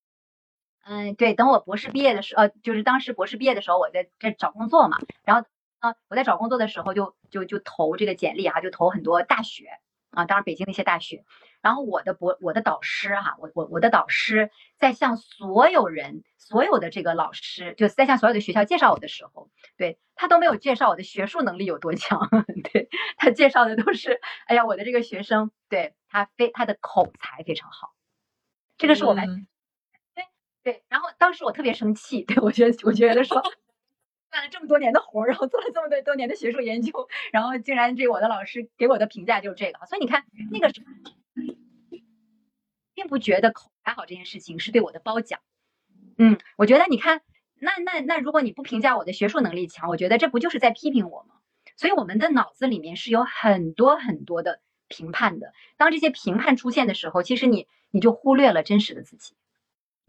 Speaker 2: 嗯，对，等我博士毕业的时候，呃，就是当时博士毕业的时候，我在在找工作嘛，然后啊，我在找工作的时候就就就投这个简历哈，就投很多大学。啊，当然北京的一些大学，然后我的博我的导师哈，我我我的导师在向所有人所有的这个老师，就是在向所有的学校介绍我的时候，对他都没有介绍我的学术能力有多强，对他介绍的都是，哎呀，我的这个学生，对他非他的口才非常好，这个是我们，对对，然后当时我特别生气，对我觉得我觉得说。干了这么多年的活儿，然后做了这么多多年的学术研究，然后竟然这我的老师给我的评价就是这个，所以你看那个，并不觉得口才好这件事情是对我的褒奖。嗯，我觉得你看，那那那如果你不评价我的学术能力强，我觉得这不就是在批评我吗？所以我们的脑子里面是有很多很多的评判的，当这些评判出现的时候，其实你你就忽略了真实的自己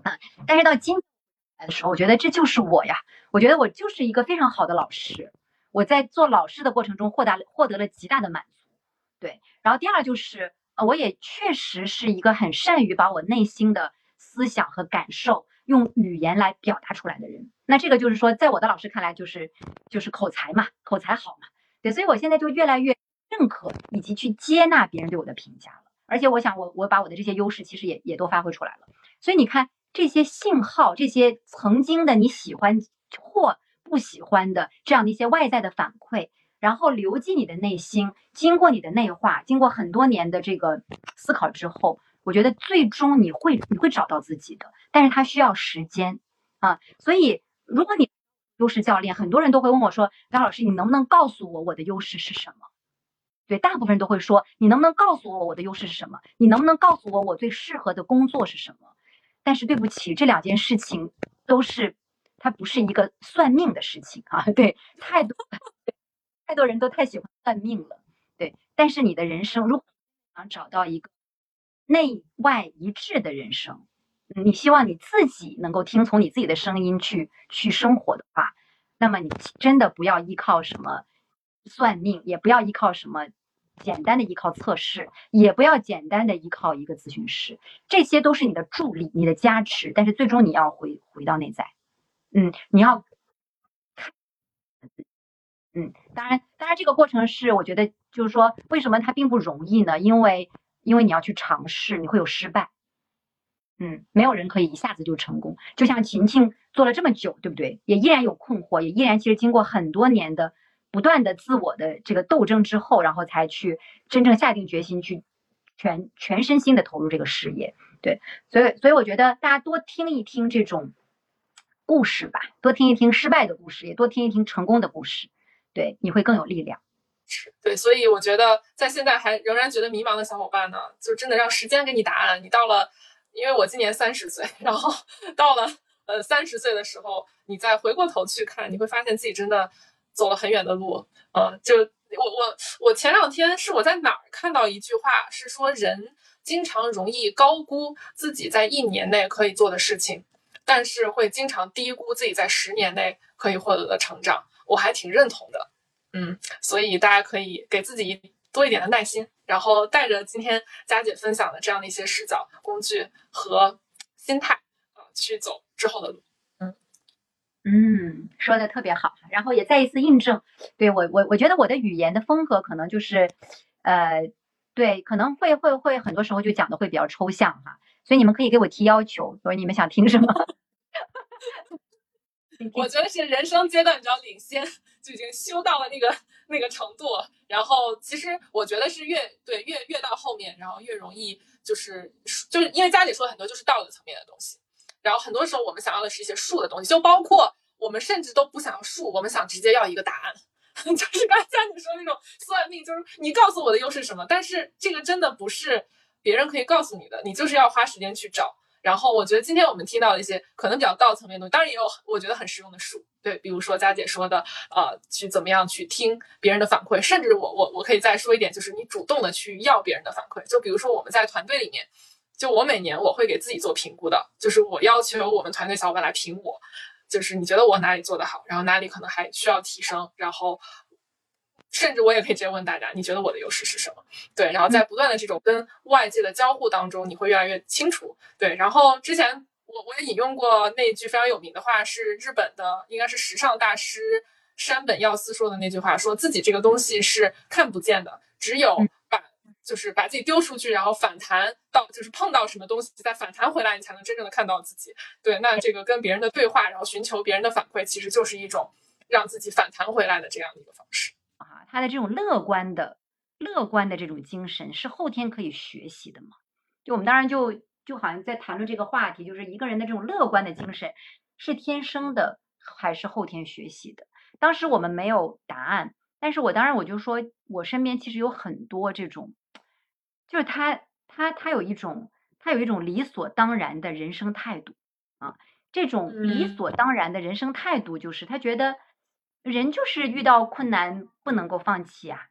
Speaker 2: 啊。但是到今天的时候，我觉得这就是我呀。我觉得我就是一个非常好的老师。我在做老师的过程中，获得获得了极大的满足。对，然后第二就是，我也确实是一个很善于把我内心的思想和感受用语言来表达出来的人。那这个就是说，在我的老师看来，就是就是口才嘛，口才好嘛。对，所以我现在就越来越认可以及去接纳别人对我的评价了。而且我想，我我把我的这些优势其实也也都发挥出来了。所以你看。这些信号，这些曾经的你喜欢或不喜欢的这样的一些外在的反馈，然后流进你的内心，经过你的内化，经过很多年的这个思考之后，我觉得最终你会你会找到自己的，但是它需要时间啊。所以，如果你优势教练，很多人都会问我说：“张老师，你能不能告诉我我的优势是什么？”对，大部分人都会说：“你能不能告诉我我的优势是什么？你能不能告诉我我最适合的工作是什么？”但是对不起，这两件事情都是，它不是一个算命的事情啊。对，太多 太多人都太喜欢算命了。对，但是你的人生如果想找到一个内外一致的人生，你希望你自己能够听从你自己的声音去去生活的话，那么你真的不要依靠什么算命，也不要依靠什么。简单的依靠测试，也不要简单的依靠一个咨询师，这些都是你的助力、你的加持，但是最终你要回回到内在，嗯，你要嗯，当然，当然这个过程是我觉得就是说，为什么它并不容易呢？因为因为你要去尝试，你会有失败，嗯，没有人可以一下子就成功。就像晴晴做了这么久，对不对？也依然有困惑，也依然其实经过很多年的不断的自我的这个斗争之后，然后才去真正下定决心去全全身心的投入这个事业。对，所以所以我觉得大家多听一听这种故事吧，多听一听失败的故事，也多听一听成功的故事，对，你会更有力量。
Speaker 1: 是对，所以我觉得在现在还仍然觉得迷茫的小伙伴呢，就真的让时间给你答案。你到了，因为我今年三十岁，然后到了呃三十岁的时候，你再回过头去看，你会发现自己真的走了很远的路。呃，就我我我前两天是我在哪儿看到一句话，是说人经常容易高估自己在一年内可以做的事情，但是会经常低估自己在十年内可以获得的成长。我还挺认同的。嗯，所以大家可以给自己多一点的耐心，然后带着今天佳姐分享的这样的一些视角、工具和心态啊，去走之后的路。
Speaker 2: 嗯嗯，说的特别好，然后也再一次印证，对我我我觉得我的语言的风格可能就是，呃，对，可能会会会很多时候就讲的会比较抽象哈，所以你们可以给我提要求，所以你们想听什么？
Speaker 1: 我觉得是人生阶段，你知道，领先就已经修到了那个那个程度。然后，其实我觉得是越对越越到后面，然后越容易就是就是因为家里说很多就是道德层面的东西。然后很多时候我们想要的是一些术的东西，就包括我们甚至都不想要术，我们想直接要一个答案，就是刚才你说那种算命，就是你告诉我的又是什么？但是这个真的不是别人可以告诉你的，你就是要花时间去找。然后我觉得今天我们听到的一些可能比较道层面的东西，当然也有我觉得很实用的书，对，比如说佳姐说的，呃，去怎么样去听别人的反馈，甚至我我我可以再说一点，就是你主动的去要别人的反馈，就比如说我们在团队里面，就我每年我会给自己做评估的，就是我要求我们团队小伙伴来评我，就是你觉得我哪里做得好，然后哪里可能还需要提升，然后。甚至我也可以直接问大家，你觉得我的优势是什么？对，然后在不断的这种跟外界的交互当中，你会越来越清楚。对，然后之前我我也引用过那句非常有名的话，是日本的应该是时尚大师山本耀司说的那句话，说自己这个东西是看不见的，只有把就是把自己丢出去，然后反弹到就是碰到什么东西再反弹回来，你才能真正的看到自己。对，那这个跟别人的对话，然后寻求别人的反馈，其实就是一种让自己反弹回来的这样的一个方式。
Speaker 2: 啊，他的这种乐观的、乐观的这种精神是后天可以学习的吗？就我们当然就就好像在谈论这个话题，就是一个人的这种乐观的精神是天生的还是后天学习的？当时我们没有答案，但是我当然我就说，我身边其实有很多这种，就是他他他有一种他有一种理所当然的人生态度啊，这种理所当然的人生态度就是他觉得。人就是遇到困难不能够放弃啊，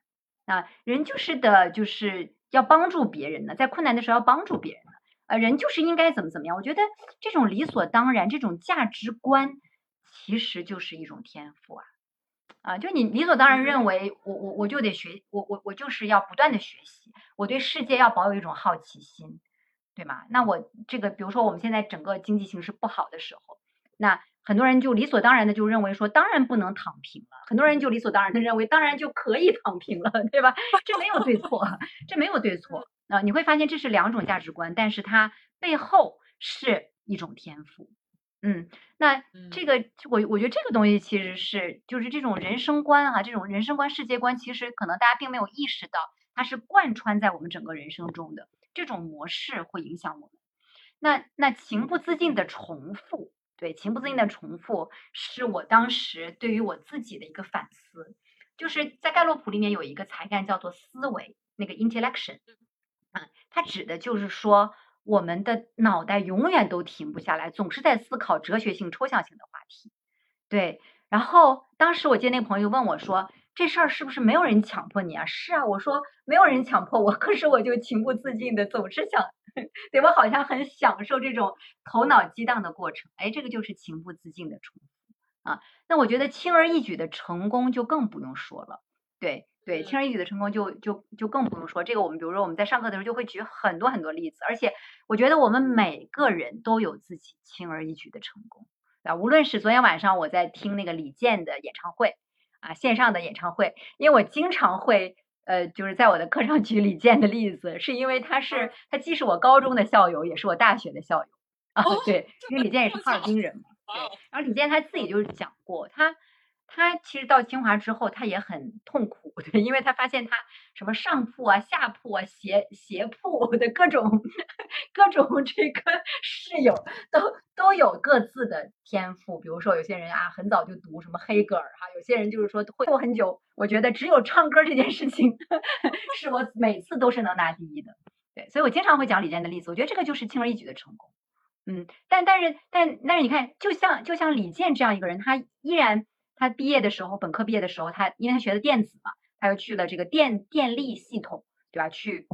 Speaker 2: 啊，人就是的，就是要帮助别人的，在困难的时候要帮助别人的，啊，人就是应该怎么怎么样。我觉得这种理所当然，这种价值观，其实就是一种天赋啊，啊，就你理所当然认为我我我就得学，我我我就是要不断的学习，我对世界要保有一种好奇心，对吗？那我这个，比如说我们现在整个经济形势不好的时候，那。很多人就理所当然的就认为说，当然不能躺平了。很多人就理所当然的认为，当然就可以躺平了，对吧？这没有对错，这没有对错啊。你会发现这是两种价值观，但是它背后是一种天赋。嗯，那这个我我觉得这个东西其实是就是这种人生观啊，这种人生观、世界观，其实可能大家并没有意识到，它是贯穿在我们整个人生中的这种模式会影响我们。那那情不自禁的重复。对，情不自禁的重复是我当时对于我自己的一个反思，就是在盖洛普里面有一个才干叫做思维，那个 intellection，啊，它指的就是说我们的脑袋永远都停不下来，总是在思考哲学性、抽象性的话题。对，然后当时我接那个朋友问我说。这事儿是不是没有人强迫你啊？是啊，我说没有人强迫我，可是我就情不自禁的总是想，对我好像很享受这种头脑激荡的过程。哎，这个就是情不自禁的重复啊。那我觉得轻而易举的成功就更不用说了。对对，轻而易举的成功就就就更不用说。这个我们比如说我们在上课的时候就会举很多很多例子，而且我觉得我们每个人都有自己轻而易举的成功啊。无论是昨天晚上我在听那个李健的演唱会。啊，线上的演唱会，因为我经常会，呃，就是在我的课上举李健的例子，是因为他是。他既是我高中的校友，也是我大学的校友。啊，对，因为李健也是哈尔滨人嘛。对，然后李健他自己就是讲过，他他其实到清华之后，他也很痛苦，对，因为他发现他什么上铺啊、下铺啊、斜斜铺 的各种各种这个 室友都都有各自的天赋，比如说有些人啊很早就读什么黑格尔哈，有些人就是说会过很久。我觉得只有唱歌这件事情是我每次都是能拿第一的，对，所以我经常会讲李健的例子，我觉得这个就是轻而易举的成功。嗯，但但是但但是你看，就像就像李健这样一个人，他依然他毕业的时候，本科毕业的时候，他因为他学的电子嘛，他又去了这个电电力系统，对吧？去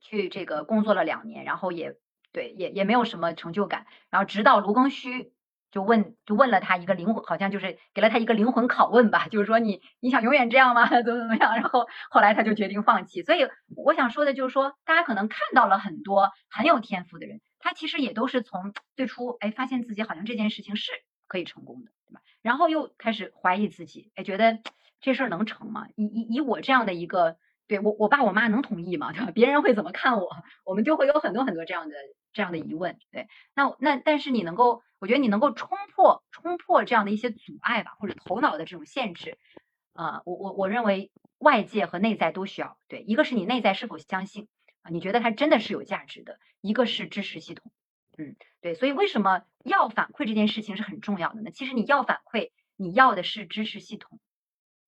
Speaker 2: 去这个工作了两年，然后也对也也没有什么成就感，然后直到卢庚戌就问就问了他一个灵魂，好像就是给了他一个灵魂拷问吧，就是说你你想永远这样吗？怎么怎么样？然后后来他就决定放弃。所以我想说的就是说，大家可能看到了很多很有天赋的人。他其实也都是从最初哎发现自己好像这件事情是可以成功的，然后又开始怀疑自己，哎，觉得 这事儿能成吗？以以以我这样的一个，对我我爸我妈能同意吗？对吧？别人会怎么看我？我们就会有很多很多这样的这样的疑问。对，那那但是你能够，我觉得你能够冲破冲破这样的一些阻碍吧，或者头脑的这种限制，啊，我我我认为外界和内在都需要。对，一个是你内在是否相信啊。你觉得它真的是有价值的，一个是支持系统，嗯，对，所以为什么要反馈这件事情是很重要的呢？其实你要反馈，你要的是支持系统，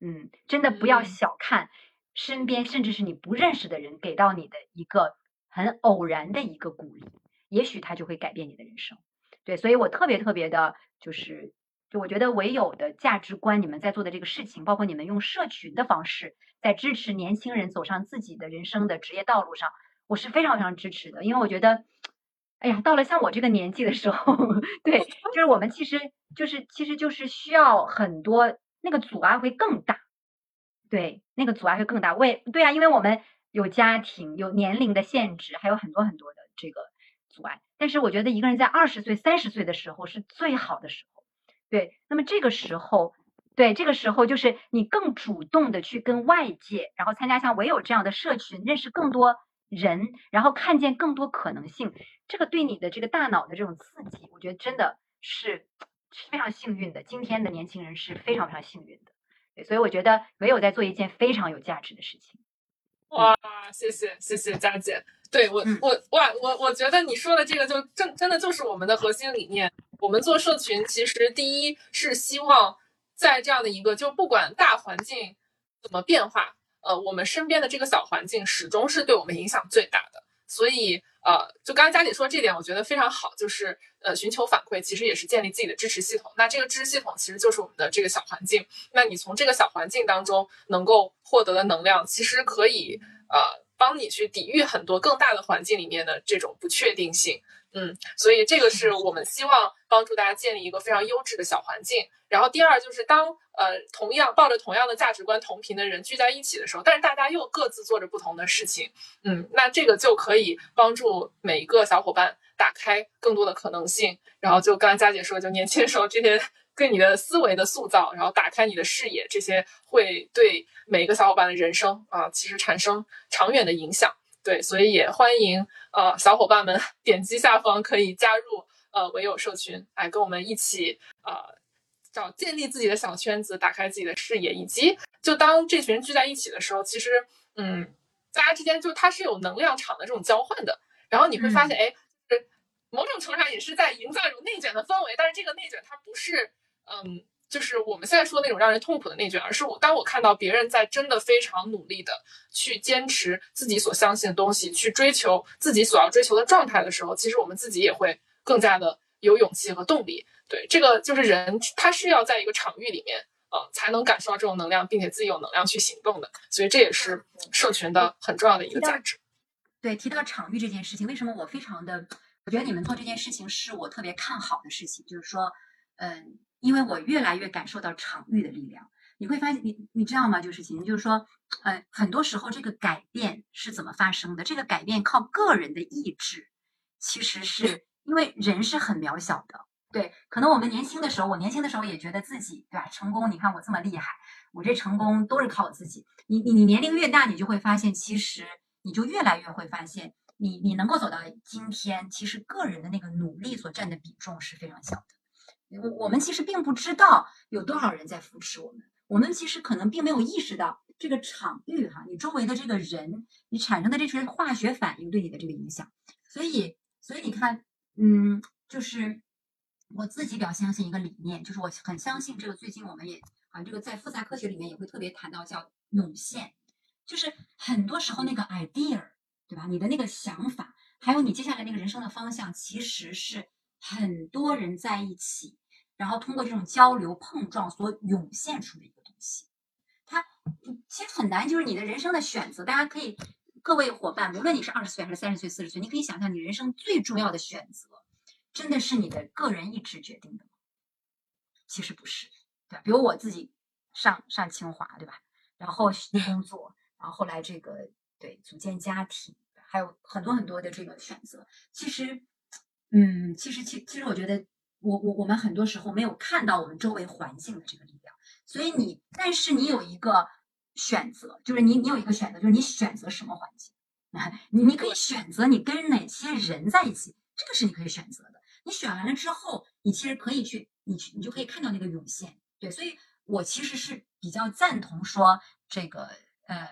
Speaker 2: 嗯，真的不要小看身边甚至是你不认识的人给到你的一个很偶然的一个鼓励，也许他就会改变你的人生，对，所以我特别特别的，就是就我觉得唯有的价值观，你们在做的这个事情，包括你们用社群的方式在支持年轻人走上自己的人生的职业道路上。我是非常非常支持的，因为我觉得，哎呀，到了像我这个年纪的时候，对，就是我们其实就是其实就是需要很多那个阻碍会更大，对，那个阻碍会更大。为对啊，因为我们有家庭、有年龄的限制，还有很多很多的这个阻碍。但是我觉得一个人在二十岁、三十岁的时候是最好的时候，对。那么这个时候，对，这个时候就是你更主动的去跟外界，然后参加像唯有这样的社群，认识更多。人，然后看见更多可能性，这个对你的这个大脑的这种刺激，我觉得真的是是非常幸运的。今天的年轻人是非常非常幸运的，对，所以我觉得唯有在做一件非常有价值的事情。
Speaker 1: 哇，谢谢谢谢佳姐，对我我哇我我觉得你说的这个就正真的就是我们的核心理念。我们做社群，其实第一是希望在这样的一个就不管大环境怎么变化。呃，我们身边的这个小环境始终是对我们影响最大的，所以呃，就刚刚佳姐说这点，我觉得非常好，就是呃，寻求反馈其实也是建立自己的支持系统。那这个支持系统其实就是我们的这个小环境。那你从这个小环境当中能够获得的能量，其实可以呃帮你去抵御很多更大的环境里面的这种不确定性。嗯，所以这个是我们希望帮助大家建立一个非常优质的小环境。然后第二就是当呃同样抱着同样的价值观同频的人聚在一起的时候，但是大家又各自做着不同的事情，嗯，那这个就可以帮助每一个小伙伴打开更多的可能性。然后就刚刚佳姐说，就年轻的时候这些对你的思维的塑造，然后打开你的视野，这些会对每一个小伙伴的人生啊，其实产生长远的影响。对，所以也欢迎呃小伙伴们点击下方可以加入呃唯有社群，来跟我们一起呃找建立自己的小圈子，打开自己的视野，以及就当这群人聚在一起的时候，其实嗯大家之间就它是有能量场的这种交换的，然后你会发现哎，某种程度上也是在营造一种内卷的氛围，但是这个内卷它不是嗯。就是我们现在说的那种让人痛苦的内卷，而是我当我看到别人在真的非常努力的去坚持自己所相信的东西，去追求自己所要追求的状态的时候，其实我们自己也会更加的有勇气和动力。对，这个就是人，他是要在一个场域里面，呃，才能感受到这种能量，并且自己有能量去行动的。所以这也是社群的很重要的一个价值。
Speaker 2: 对，提到场域这件事情，为什么我非常的，我觉得你们做这件事情是我特别看好的事情，就是说，嗯。因为我越来越感受到场域的力量，你会发现，你你知道吗？就是其实就是说，呃，很多时候这个改变是怎么发生的？这个改变靠个人的意志，其实是因为人是很渺小的。对，可能我们年轻的时候，我年轻的时候也觉得自己对吧？成功，你看我这么厉害，我这成功都是靠我自己。你你你年龄越大，你就会发现，其实你就越来越会发现，你你能够走到今天，其实个人的那个努力所占的比重是非常小的。我我们其实并不知道有多少人在扶持我们，我们其实可能并没有意识到这个场域哈，你周围的这个人，你产生的这些化学反应对你的这个影响。所以，所以你看，嗯，就是我自己比较相信一个理念，就是我很相信这个。最近我们也啊，这个在复杂科学里面也会特别谈到叫涌现，就是很多时候那个 idea，对吧？你的那个想法，还有你接下来那个人生的方向，其实是。很多人在一起，然后通过这种交流碰撞所涌现出的一个东西，它其实很难，就是你的人生的选择。大家可以，各位伙伴，无论你是二十岁还是三十岁、四十岁，你可以想象，你人生最重要的选择，真的是你的个人意志决定的吗？其实不是，对吧？比如我自己上上清华，对吧？然后工作，然后后来这个对组建家庭，还有很多很多的这个选择，其实。嗯，其实其其实我觉得，我我我们很多时候没有看到我们周围环境的这个力量，所以你，但是你有一个选择，就是你你有一个选择，就是你选择什么环境啊？你你可以选择你跟哪些人在一起，这个是你可以选择的。你选完了之后，你其实可以去，你去你就可以看到那个涌现。对，所以我其实是比较赞同说这个呃，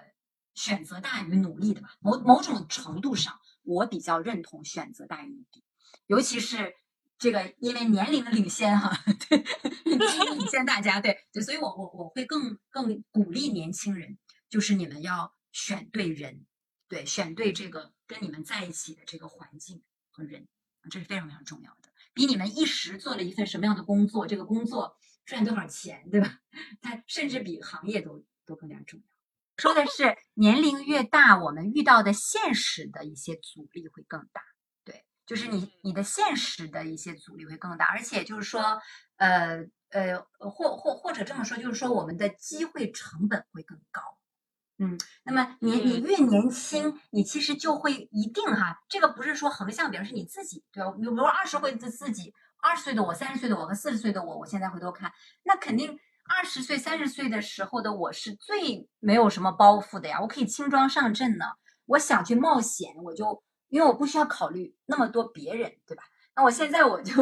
Speaker 2: 选择大于努力的吧。某某种程度上，我比较认同选择大于努力。尤其是这个，因为年龄的领先哈，对，年龄领先大家，对对，所以我我我会更更鼓励年轻人，就是你们要选对人，对，选对这个跟你们在一起的这个环境和人，这是非常非常重要的，比你们一时做了一份什么样的工作，这个工作赚多少钱，对吧？它甚至比行业都都更加重要。说的是年龄越大，我们遇到的现实的一些阻力会更大。就是你你的现实的一些阻力会更大，而且就是说，呃呃，或或或者这么说，就是说我们的机会成本会更高。嗯，那么你你越年轻，你其实就会一定哈，这个不是说横向表示你自己，对吧？比如二十岁的自己，二十岁的我，三十岁的我和四十岁的我，我现在回头看，那肯定二十岁、三十岁的时候的我是最没有什么包袱的呀，我可以轻装上阵呢，我想去冒险，我就。因为我不需要考虑那么多别人，对吧？那我现在我就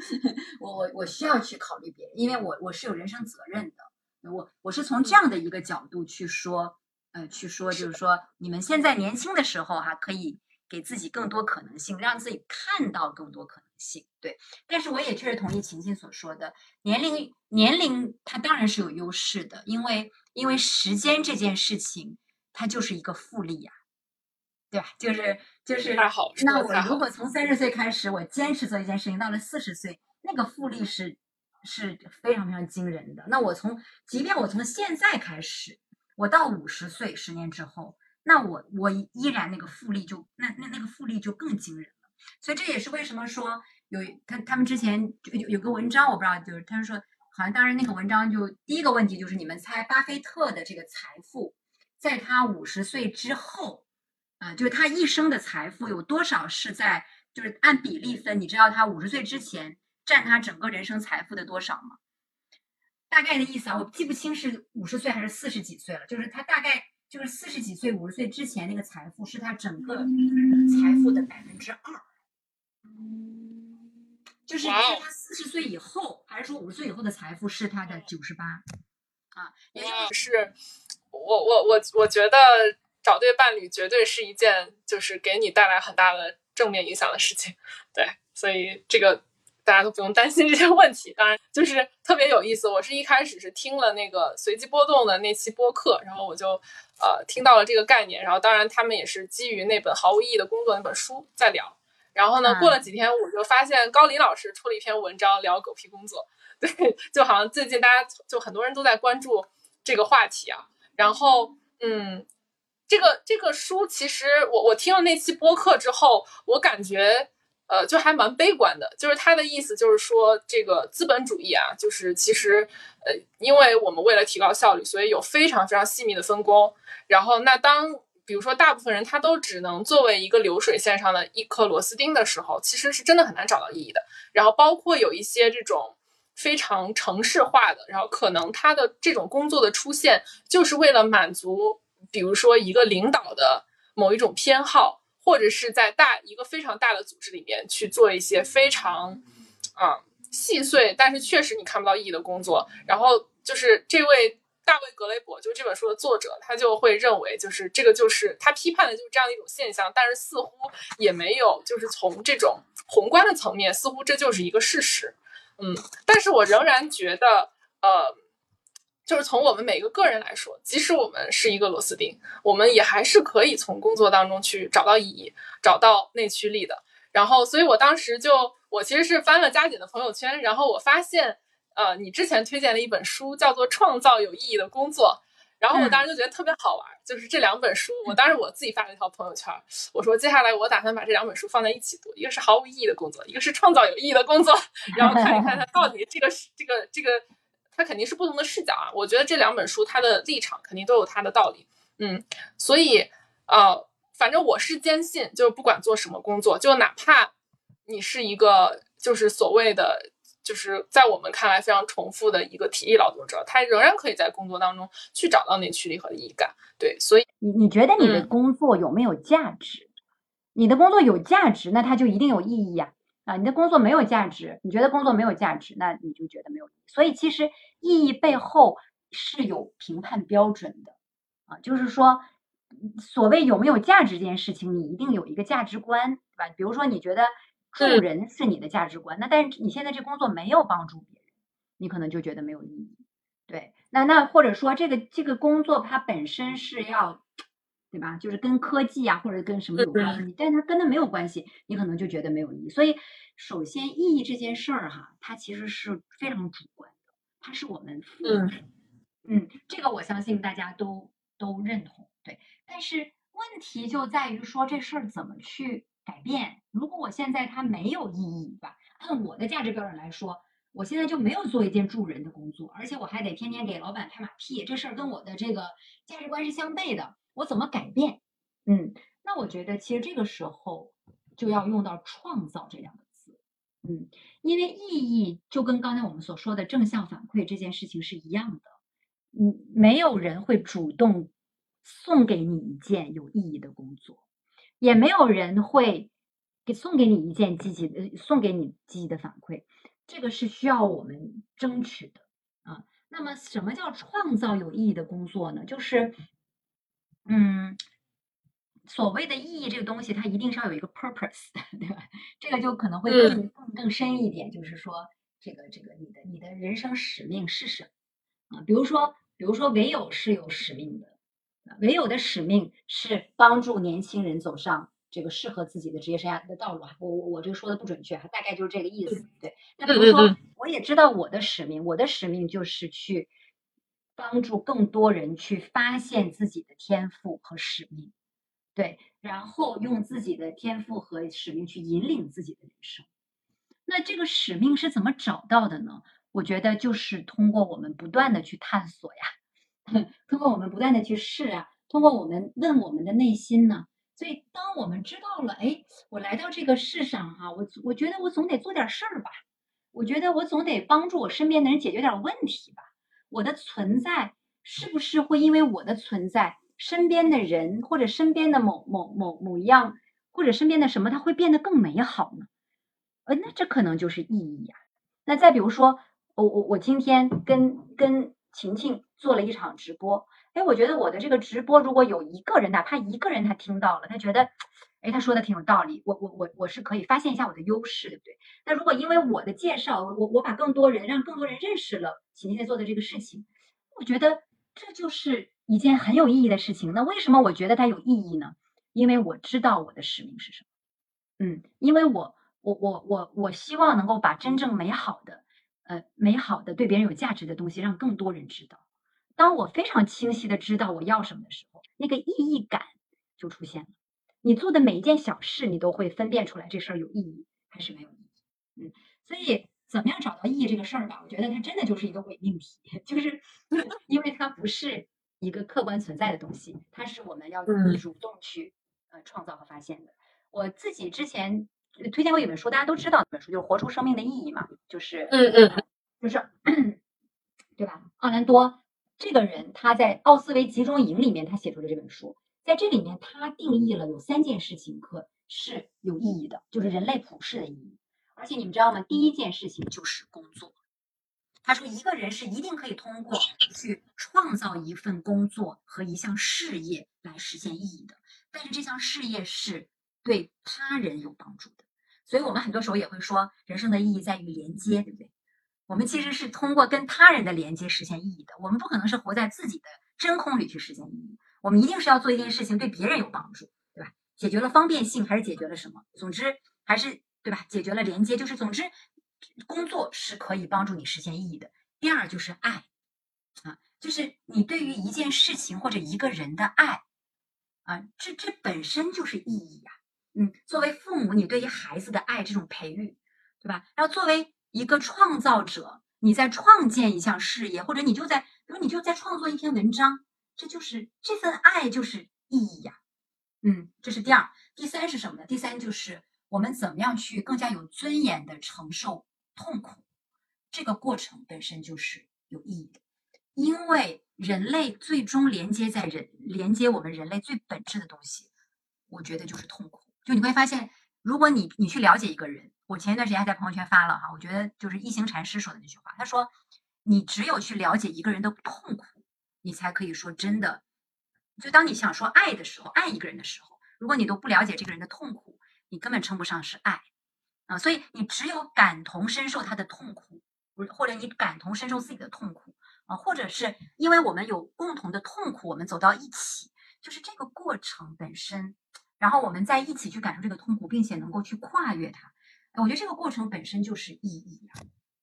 Speaker 2: 我我我需要去考虑别人，因为我我是有人生责任的。我我是从这样的一个角度去说，呃，去说就是说，你们现在年轻的时候哈，可以给自己更多可能性，让自己看到更多可能性。对，但是我也确实同意晴晴所说的，年龄年龄它当然是有优势的，因为因为时间这件事情它就是一个复利呀。对吧？就是就是，那我如果从三十岁开始，我坚持做一件事情，到了四十岁，那个复利是是非常非常惊人的。那我从，即便我从现在开始，我到五十岁，十年之后，那我我依然那个复利就那那那个复利就更惊人了。所以这也是为什么说有他他们之前有有个文章，我不知道，就是他们说好像当时那个文章就第一个问题就是你们猜巴菲特的这个财富，在他五十岁之后。啊，就是他一生的财富有多少是在，就是按比例分，你知道他五十岁之前占他整个人生财富的多少吗？大概的意思啊，我记不清是五十岁还是四十几岁了，就是他大概就是四十几岁、五十岁之前那个财富是他整个财富的百分之二，就是是他四十岁以后，还是说五十岁以后的财富是他的九十八？啊，也
Speaker 1: 就是我我我我觉得。找对伴侣绝对是一件就是给你带来很大的正面影响的事情，对，所以这个大家都不用担心这些问题。当然，就是特别有意思。我是一开始是听了那个随机波动的那期播客，然后我就呃听到了这个概念。然后，当然他们也是基于那本毫无意义的工作那本书在聊。然后呢，过了几天，我就发现高林老师出了一篇文章聊狗屁工作，对，就好像最近大家就很多人都在关注这个话题啊。然后，嗯。这个这个书其实我我听了那期播客之后，我感觉呃就还蛮悲观的。就是他的意思就是说，这个资本主义啊，就是其实呃，因为我们为了提高效率，所以有非常非常细密的分工。然后那当比如说大部分人他都只能作为一个流水线上的一颗螺丝钉的时候，其实是真的很难找到意义的。然后包括有一些这种非常城市化的，然后可能他的这种工作的出现，就是为了满足。比如说，一个领导的某一种偏好，或者是在大一个非常大的组织里面去做一些非常啊细碎，但是确实你看不到意义的工作。然后就是这位大卫格雷伯，就这本书的作者，他就会认为，就是这个就是他批判的就是这样一种现象，但是似乎也没有就是从这种宏观的层面，似乎这就是一个事实。嗯，但是我仍然觉得，呃。就是从我们每个个人来说，即使我们是一个螺丝钉，我们也还是可以从工作当中去找到意义，找到内驱力的。然后，所以我当时就，我其实是翻了佳姐的朋友圈，然后我发现，呃，你之前推荐了一本书，叫做《创造有意义的工作》，然后我当时就觉得特别好玩。就是这两本书，我当时我自己发了一条朋友圈，我说接下来我打算把这两本书放在一起读，一个是毫无意义的工作，一个是创造有意义的工作，然后看一看它到底这个是这个这个。它肯定是不同的视角啊，我觉得这两本书它的立场肯定都有它的道理，嗯，所以呃，反正我是坚信，就是不管做什么工作，就哪怕你是一个就是所谓的就是在我们看来非常重复的一个体力劳动者，他仍然可以在工作当中去找到那驱力和意义感。对，所以
Speaker 2: 你你觉得你的工作有没有价值？你的工作有价值，那它就一定有意义呀。啊，你的工作没有价值，你觉得工作没有价值，那你就觉得没有意义。所以其实意义背后是有评判标准的啊，就是说，所谓有没有价值这件事情，你一定有一个价值观，对吧？比如说你觉得助人是你的价值观，那但是你现在这工作没有帮助别人，你可能就觉得没有意义。对，那那或者说这个这个工作它本身是要。对吧？就是跟科技啊，或者跟什么有关系，但是它跟它没有关系，你可能就觉得没有意义。所以，首先意义这件事儿哈，它其实是非常主观的，它是我们
Speaker 1: 嗯
Speaker 2: 嗯，这个我相信大家都都认同。对，但是问题就在于说这事儿怎么去改变？如果我现在它没有意义吧，按我的价值标准来说，我现在就没有做一件助人的工作，而且我还得天天给老板拍马屁，这事儿跟我的这个价值观是相悖的。我怎么改变？嗯，那我觉得其实这个时候就要用到“创造”这两个字。嗯，因为意义就跟刚才我们所说的正向反馈这件事情是一样的。嗯，没有人会主动送给你一件有意义的工作，也没有人会给送给你一件积极的送给你积极的反馈。这个是需要我们争取的啊。那么，什么叫创造有意义的工作呢？就是。嗯，所谓的意义这个东西，它一定是要有一个 purpose，对吧？这个就可能会更更更深一点，就是说，这个这个你的你的人生使命是什么啊？比如说，比如说唯有是有使命的，唯有的使命是帮助年轻人走上这个适合自己的职业生涯的道路啊。我我我这个说的不准确，大概就是这个意思。对，那比如说，我也知道我的使命，我的使命就是去。帮助更多人去发现自己的天赋和使命，对，然后用自己的天赋和使命去引领自己的人生。那这个使命是怎么找到的呢？我觉得就是通过我们不断的去探索呀，通过我们不断的去试啊，通过我们问我们的内心呢。所以，当我们知道了，哎，我来到这个世上哈，我我觉得我总得做点事儿吧，我觉得我总得帮助我身边的人解决点问题吧。我的存在是不是会因为我的存在，身边的人或者身边的某某某某一样，或者身边的什么，它会变得更美好呢？呃，那这可能就是意义呀。那再比如说，我我我今天跟跟晴晴做了一场直播，哎，我觉得我的这个直播如果有一个人，哪怕一个人他听到了，他觉得，哎，他说的挺有道理，我我我我是可以发现一下我的优势，对不对？那如果因为我的介绍，我我把更多人让更多人认识了。晴晴在做的这个事情，我觉得这就是一件很有意义的事情。那为什么我觉得它有意义呢？因为我知道我的使命是什么。嗯，因为我我我我我希望能够把真正美好的，呃，美好的对别人有价值的东西让更多人知道。当我非常清晰的知道我要什么的时候，那个意义感就出现了。你做的每一件小事，你都会分辨出来这事儿有意义还是没有意义。嗯，所以。怎么样找到意义这个事儿吧？我觉得它真的就是一个伪命题，就是 因为它不是一个客观存在的东西，它是我们要主动去呃创造和发现的。我自己之前推荐过一本书，大家都知道那本书就是《活出生命的意义》嘛，就是
Speaker 1: 嗯嗯，
Speaker 2: 就是对吧？奥兰多这个人他在奥斯维集中营里面他写出了这本书，在这里面，他定义了有三件事情可是有意义的，就是人类普世的意义。而且你们知道吗？第一件事情就是工作。他说，一个人是一定可以通过去创造一份工作和一项事业来实现意义的，但是这项事业是对他人有帮助的。所以我们很多时候也会说，人生的意义在于连接，对不对？我们其实是通过跟他人的连接实现意义的。我们不可能是活在自己的真空里去实现意义，我们一定是要做一件事情对别人有帮助，对吧？解决了方便性，还是解决了什么？总之还是对吧？解决了连接，就是总之。工作是可以帮助你实现意义的。第二就是爱，啊，就是你对于一件事情或者一个人的爱，啊，这这本身就是意义呀。嗯，作为父母，你对于孩子的爱这种培育，对吧？然后作为一个创造者，你在创建一项事业，或者你就在，比如你就在创作一篇文章，这就是这份爱就是意义呀。嗯，这是第二。第三是什么呢？第三就是我们怎么样去更加有尊严的承受。痛苦，这个过程本身就是有意义的，因为人类最终连接在人连接我们人类最本质的东西，我觉得就是痛苦。就你会发现，如果你你去了解一个人，我前一段时间还在朋友圈发了哈，我觉得就是一行禅师说的那句话，他说，你只有去了解一个人的痛苦，你才可以说真的。就当你想说爱的时候，爱一个人的时候，如果你都不了解这个人的痛苦，你根本称不上是爱。啊，所以你只有感同身受他的痛苦，或者你感同身受自己的痛苦啊，或者是因为我们有共同的痛苦，我们走到一起，就是这个过程本身，然后我们在一起去感受这个痛苦，并且能够去跨越它，我觉得这个过程本身就是意义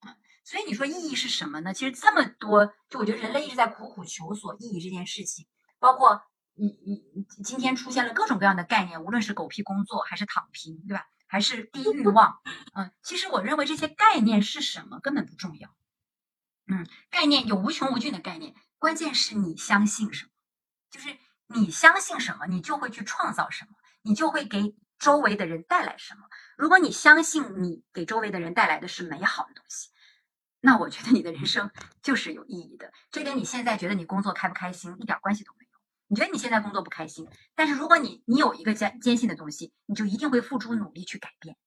Speaker 2: 啊。所以你说意义是什么呢？其实这么多，就我觉得人类一直在苦苦求索意义这件事情，包括你你今天出现了各种各样的概念，无论是狗屁工作还是躺平，对吧？还是低欲望，嗯，其实我认为这些概念是什么根本不重要，嗯，概念有无穷无尽的概念，关键是你相信什么，就是你相信什么，你就会去创造什么，你就会给周围的人带来什么。如果你相信你给周围的人带来的是美好的东西，那我觉得你的人生就是有意义的。这跟你现在觉得你工作开不开心一点关系都没有。你觉得你现在工作不开心，但是如果你你有一个坚坚信的东西，你就一定会付出努力去改变，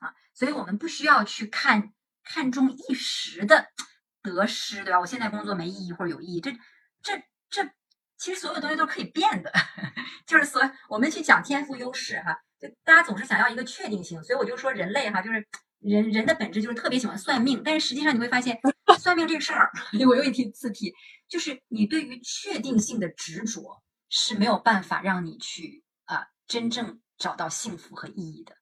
Speaker 2: 啊，所以我们不需要去看看重一时的得失，对吧？我现在工作没意义或者有意义，这这这其实所有东西都是可以变的，就是所我们去讲天赋优势哈，就大家总是想要一个确定性，所以我就说人类哈，就是人人的本质就是特别喜欢算命，但是实际上你会发现算命这事儿，我又一提自提。就是你对于确定性的执着是没有办法让你去啊真正找到幸福和意义的。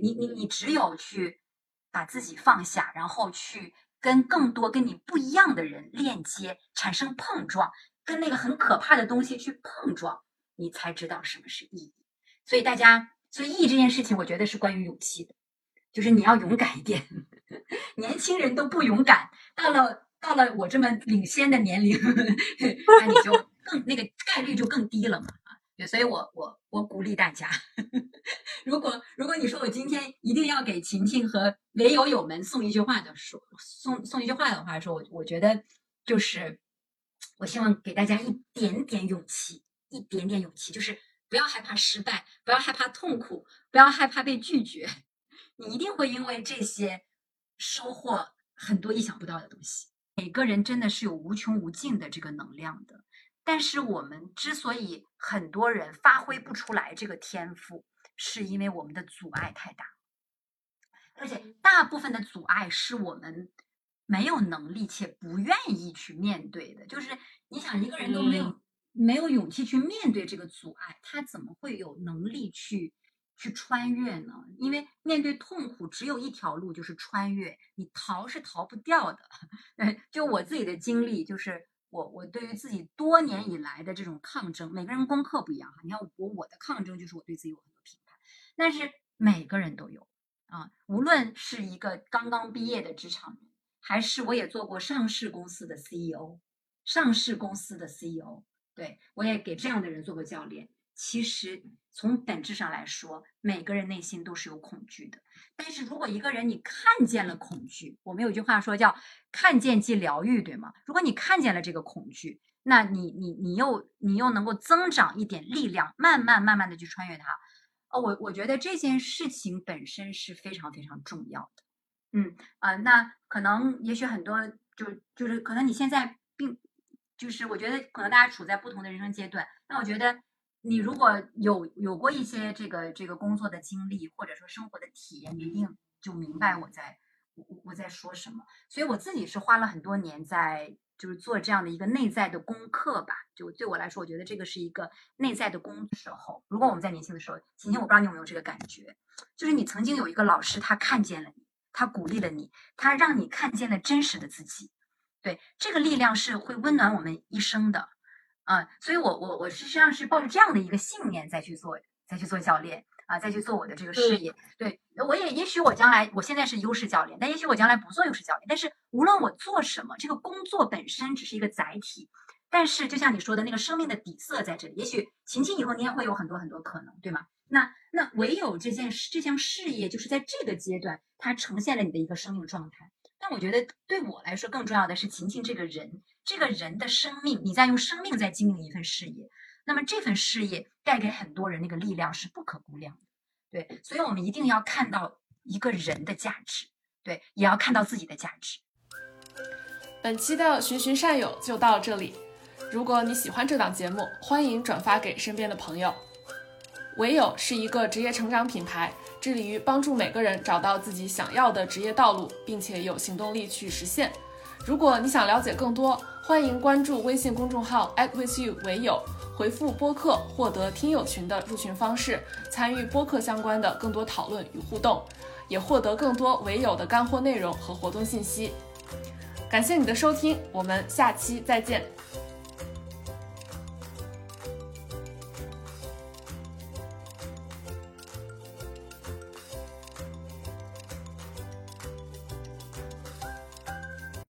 Speaker 2: 你你你只有去把自己放下，然后去跟更多跟你不一样的人链接，产生碰撞，跟那个很可怕的东西去碰撞，你才知道什么是意义。所以大家，所以意义这件事情，我觉得是关于勇气的，就是你要勇敢一点。年轻人都不勇敢，到了。到了我这么领先的年龄，那你就 更那个概率就更低了嘛啊！对，所以我我我鼓励大家，如果如果你说我今天一定要给晴晴和唯友友们送一句话的说，送送一句话的话说，我我觉得就是我希望给大家一点点勇气，一点点勇气，就是不要害怕失败，不要害怕痛苦，不要害怕被拒绝，你一定会因为这些收获很多意想不到的东西。每个人真的是有无穷无尽的这个能量的，但是我们之所以很多人发挥不出来这个天赋，是因为我们的阻碍太大，而且大部分的阻碍是我们没有能力且不愿意去面对的。就是你想，一个人都没有没有勇气去面对这个阻碍，他怎么会有能力去？去穿越呢？因为面对痛苦，只有一条路，就是穿越。你逃是逃不掉的。就我自己的经历，就是我我对于自己多年以来的这种抗争，每个人功课不一样哈。你看我我的抗争，就是我对自己有很多评判，但是每个人都有啊。无论是一个刚刚毕业的职场人，还是我也做过上市公司的 CEO，上市公司的 CEO，对我也给这样的人做过教练。其实从本质上来说，每个人内心都是有恐惧的。但是如果一个人你看见了恐惧，我们有句话说叫“看见即疗愈”，对吗？如果你看见了这个恐惧，那你你你又你又能够增长一点力量，慢慢慢慢的去穿越它。哦，我我觉得这件事情本身是非常非常重要的。嗯啊，那可能也许很多就就是可能你现在并就是我觉得可能大家处在不同的人生阶段。那我觉得你如果有有过一些这个这个工作的经历或者说生活的体验，你一定就明白我在我我在说什么。所以我自己是花了很多年在。就是做这样的一个内在的功课吧。就对我来说，我觉得这个是一个内在的功。时候，如果我们在年轻的时候，晴晴，我不知道你有没有这个感觉，就是你曾经有一个老师，他看见了你，他鼓励了你，他让你看见了真实的自己。对，这个力量是会温暖我们一生的。啊，所以我我我实际上是抱着这样的一个信念再去做，再去做教练。啊，再去做我的这个事业，对我也也许我将来，我现在是优势教练，但也许我将来不做优势教练。但是无论我做什么，这个工作本身只是一个载体。但是就像你说的那个生命的底色在这里，也许晴晴以后你也会有很多很多可能，对吗？那那唯有这件事这项事业，就是在这个阶段，它呈现了你的一个生命状态。但我觉得对我来说更重要的是晴晴这个人，这个人的生命，你在用生命在经营一份事业。那么这份事业带给很多人那个力量是不可估量的，对，所以我们一定要看到一个人的价值，对，也要看到自己的价值。
Speaker 3: 本期的循循善友就到这里，如果你喜欢这档节目，欢迎转发给身边的朋友。唯有是一个职业成长品牌，致力于帮助每个人找到自己想要的职业道路，并且有行动力去实现。如果你想了解更多，欢迎关注微信公众号 @withyou 唯有。回复播客获得听友群的入群方式，参与播客相关的更多讨论与互动，也获得更多唯友的干货内容和活动信息。感谢你的收听，我们下期再见。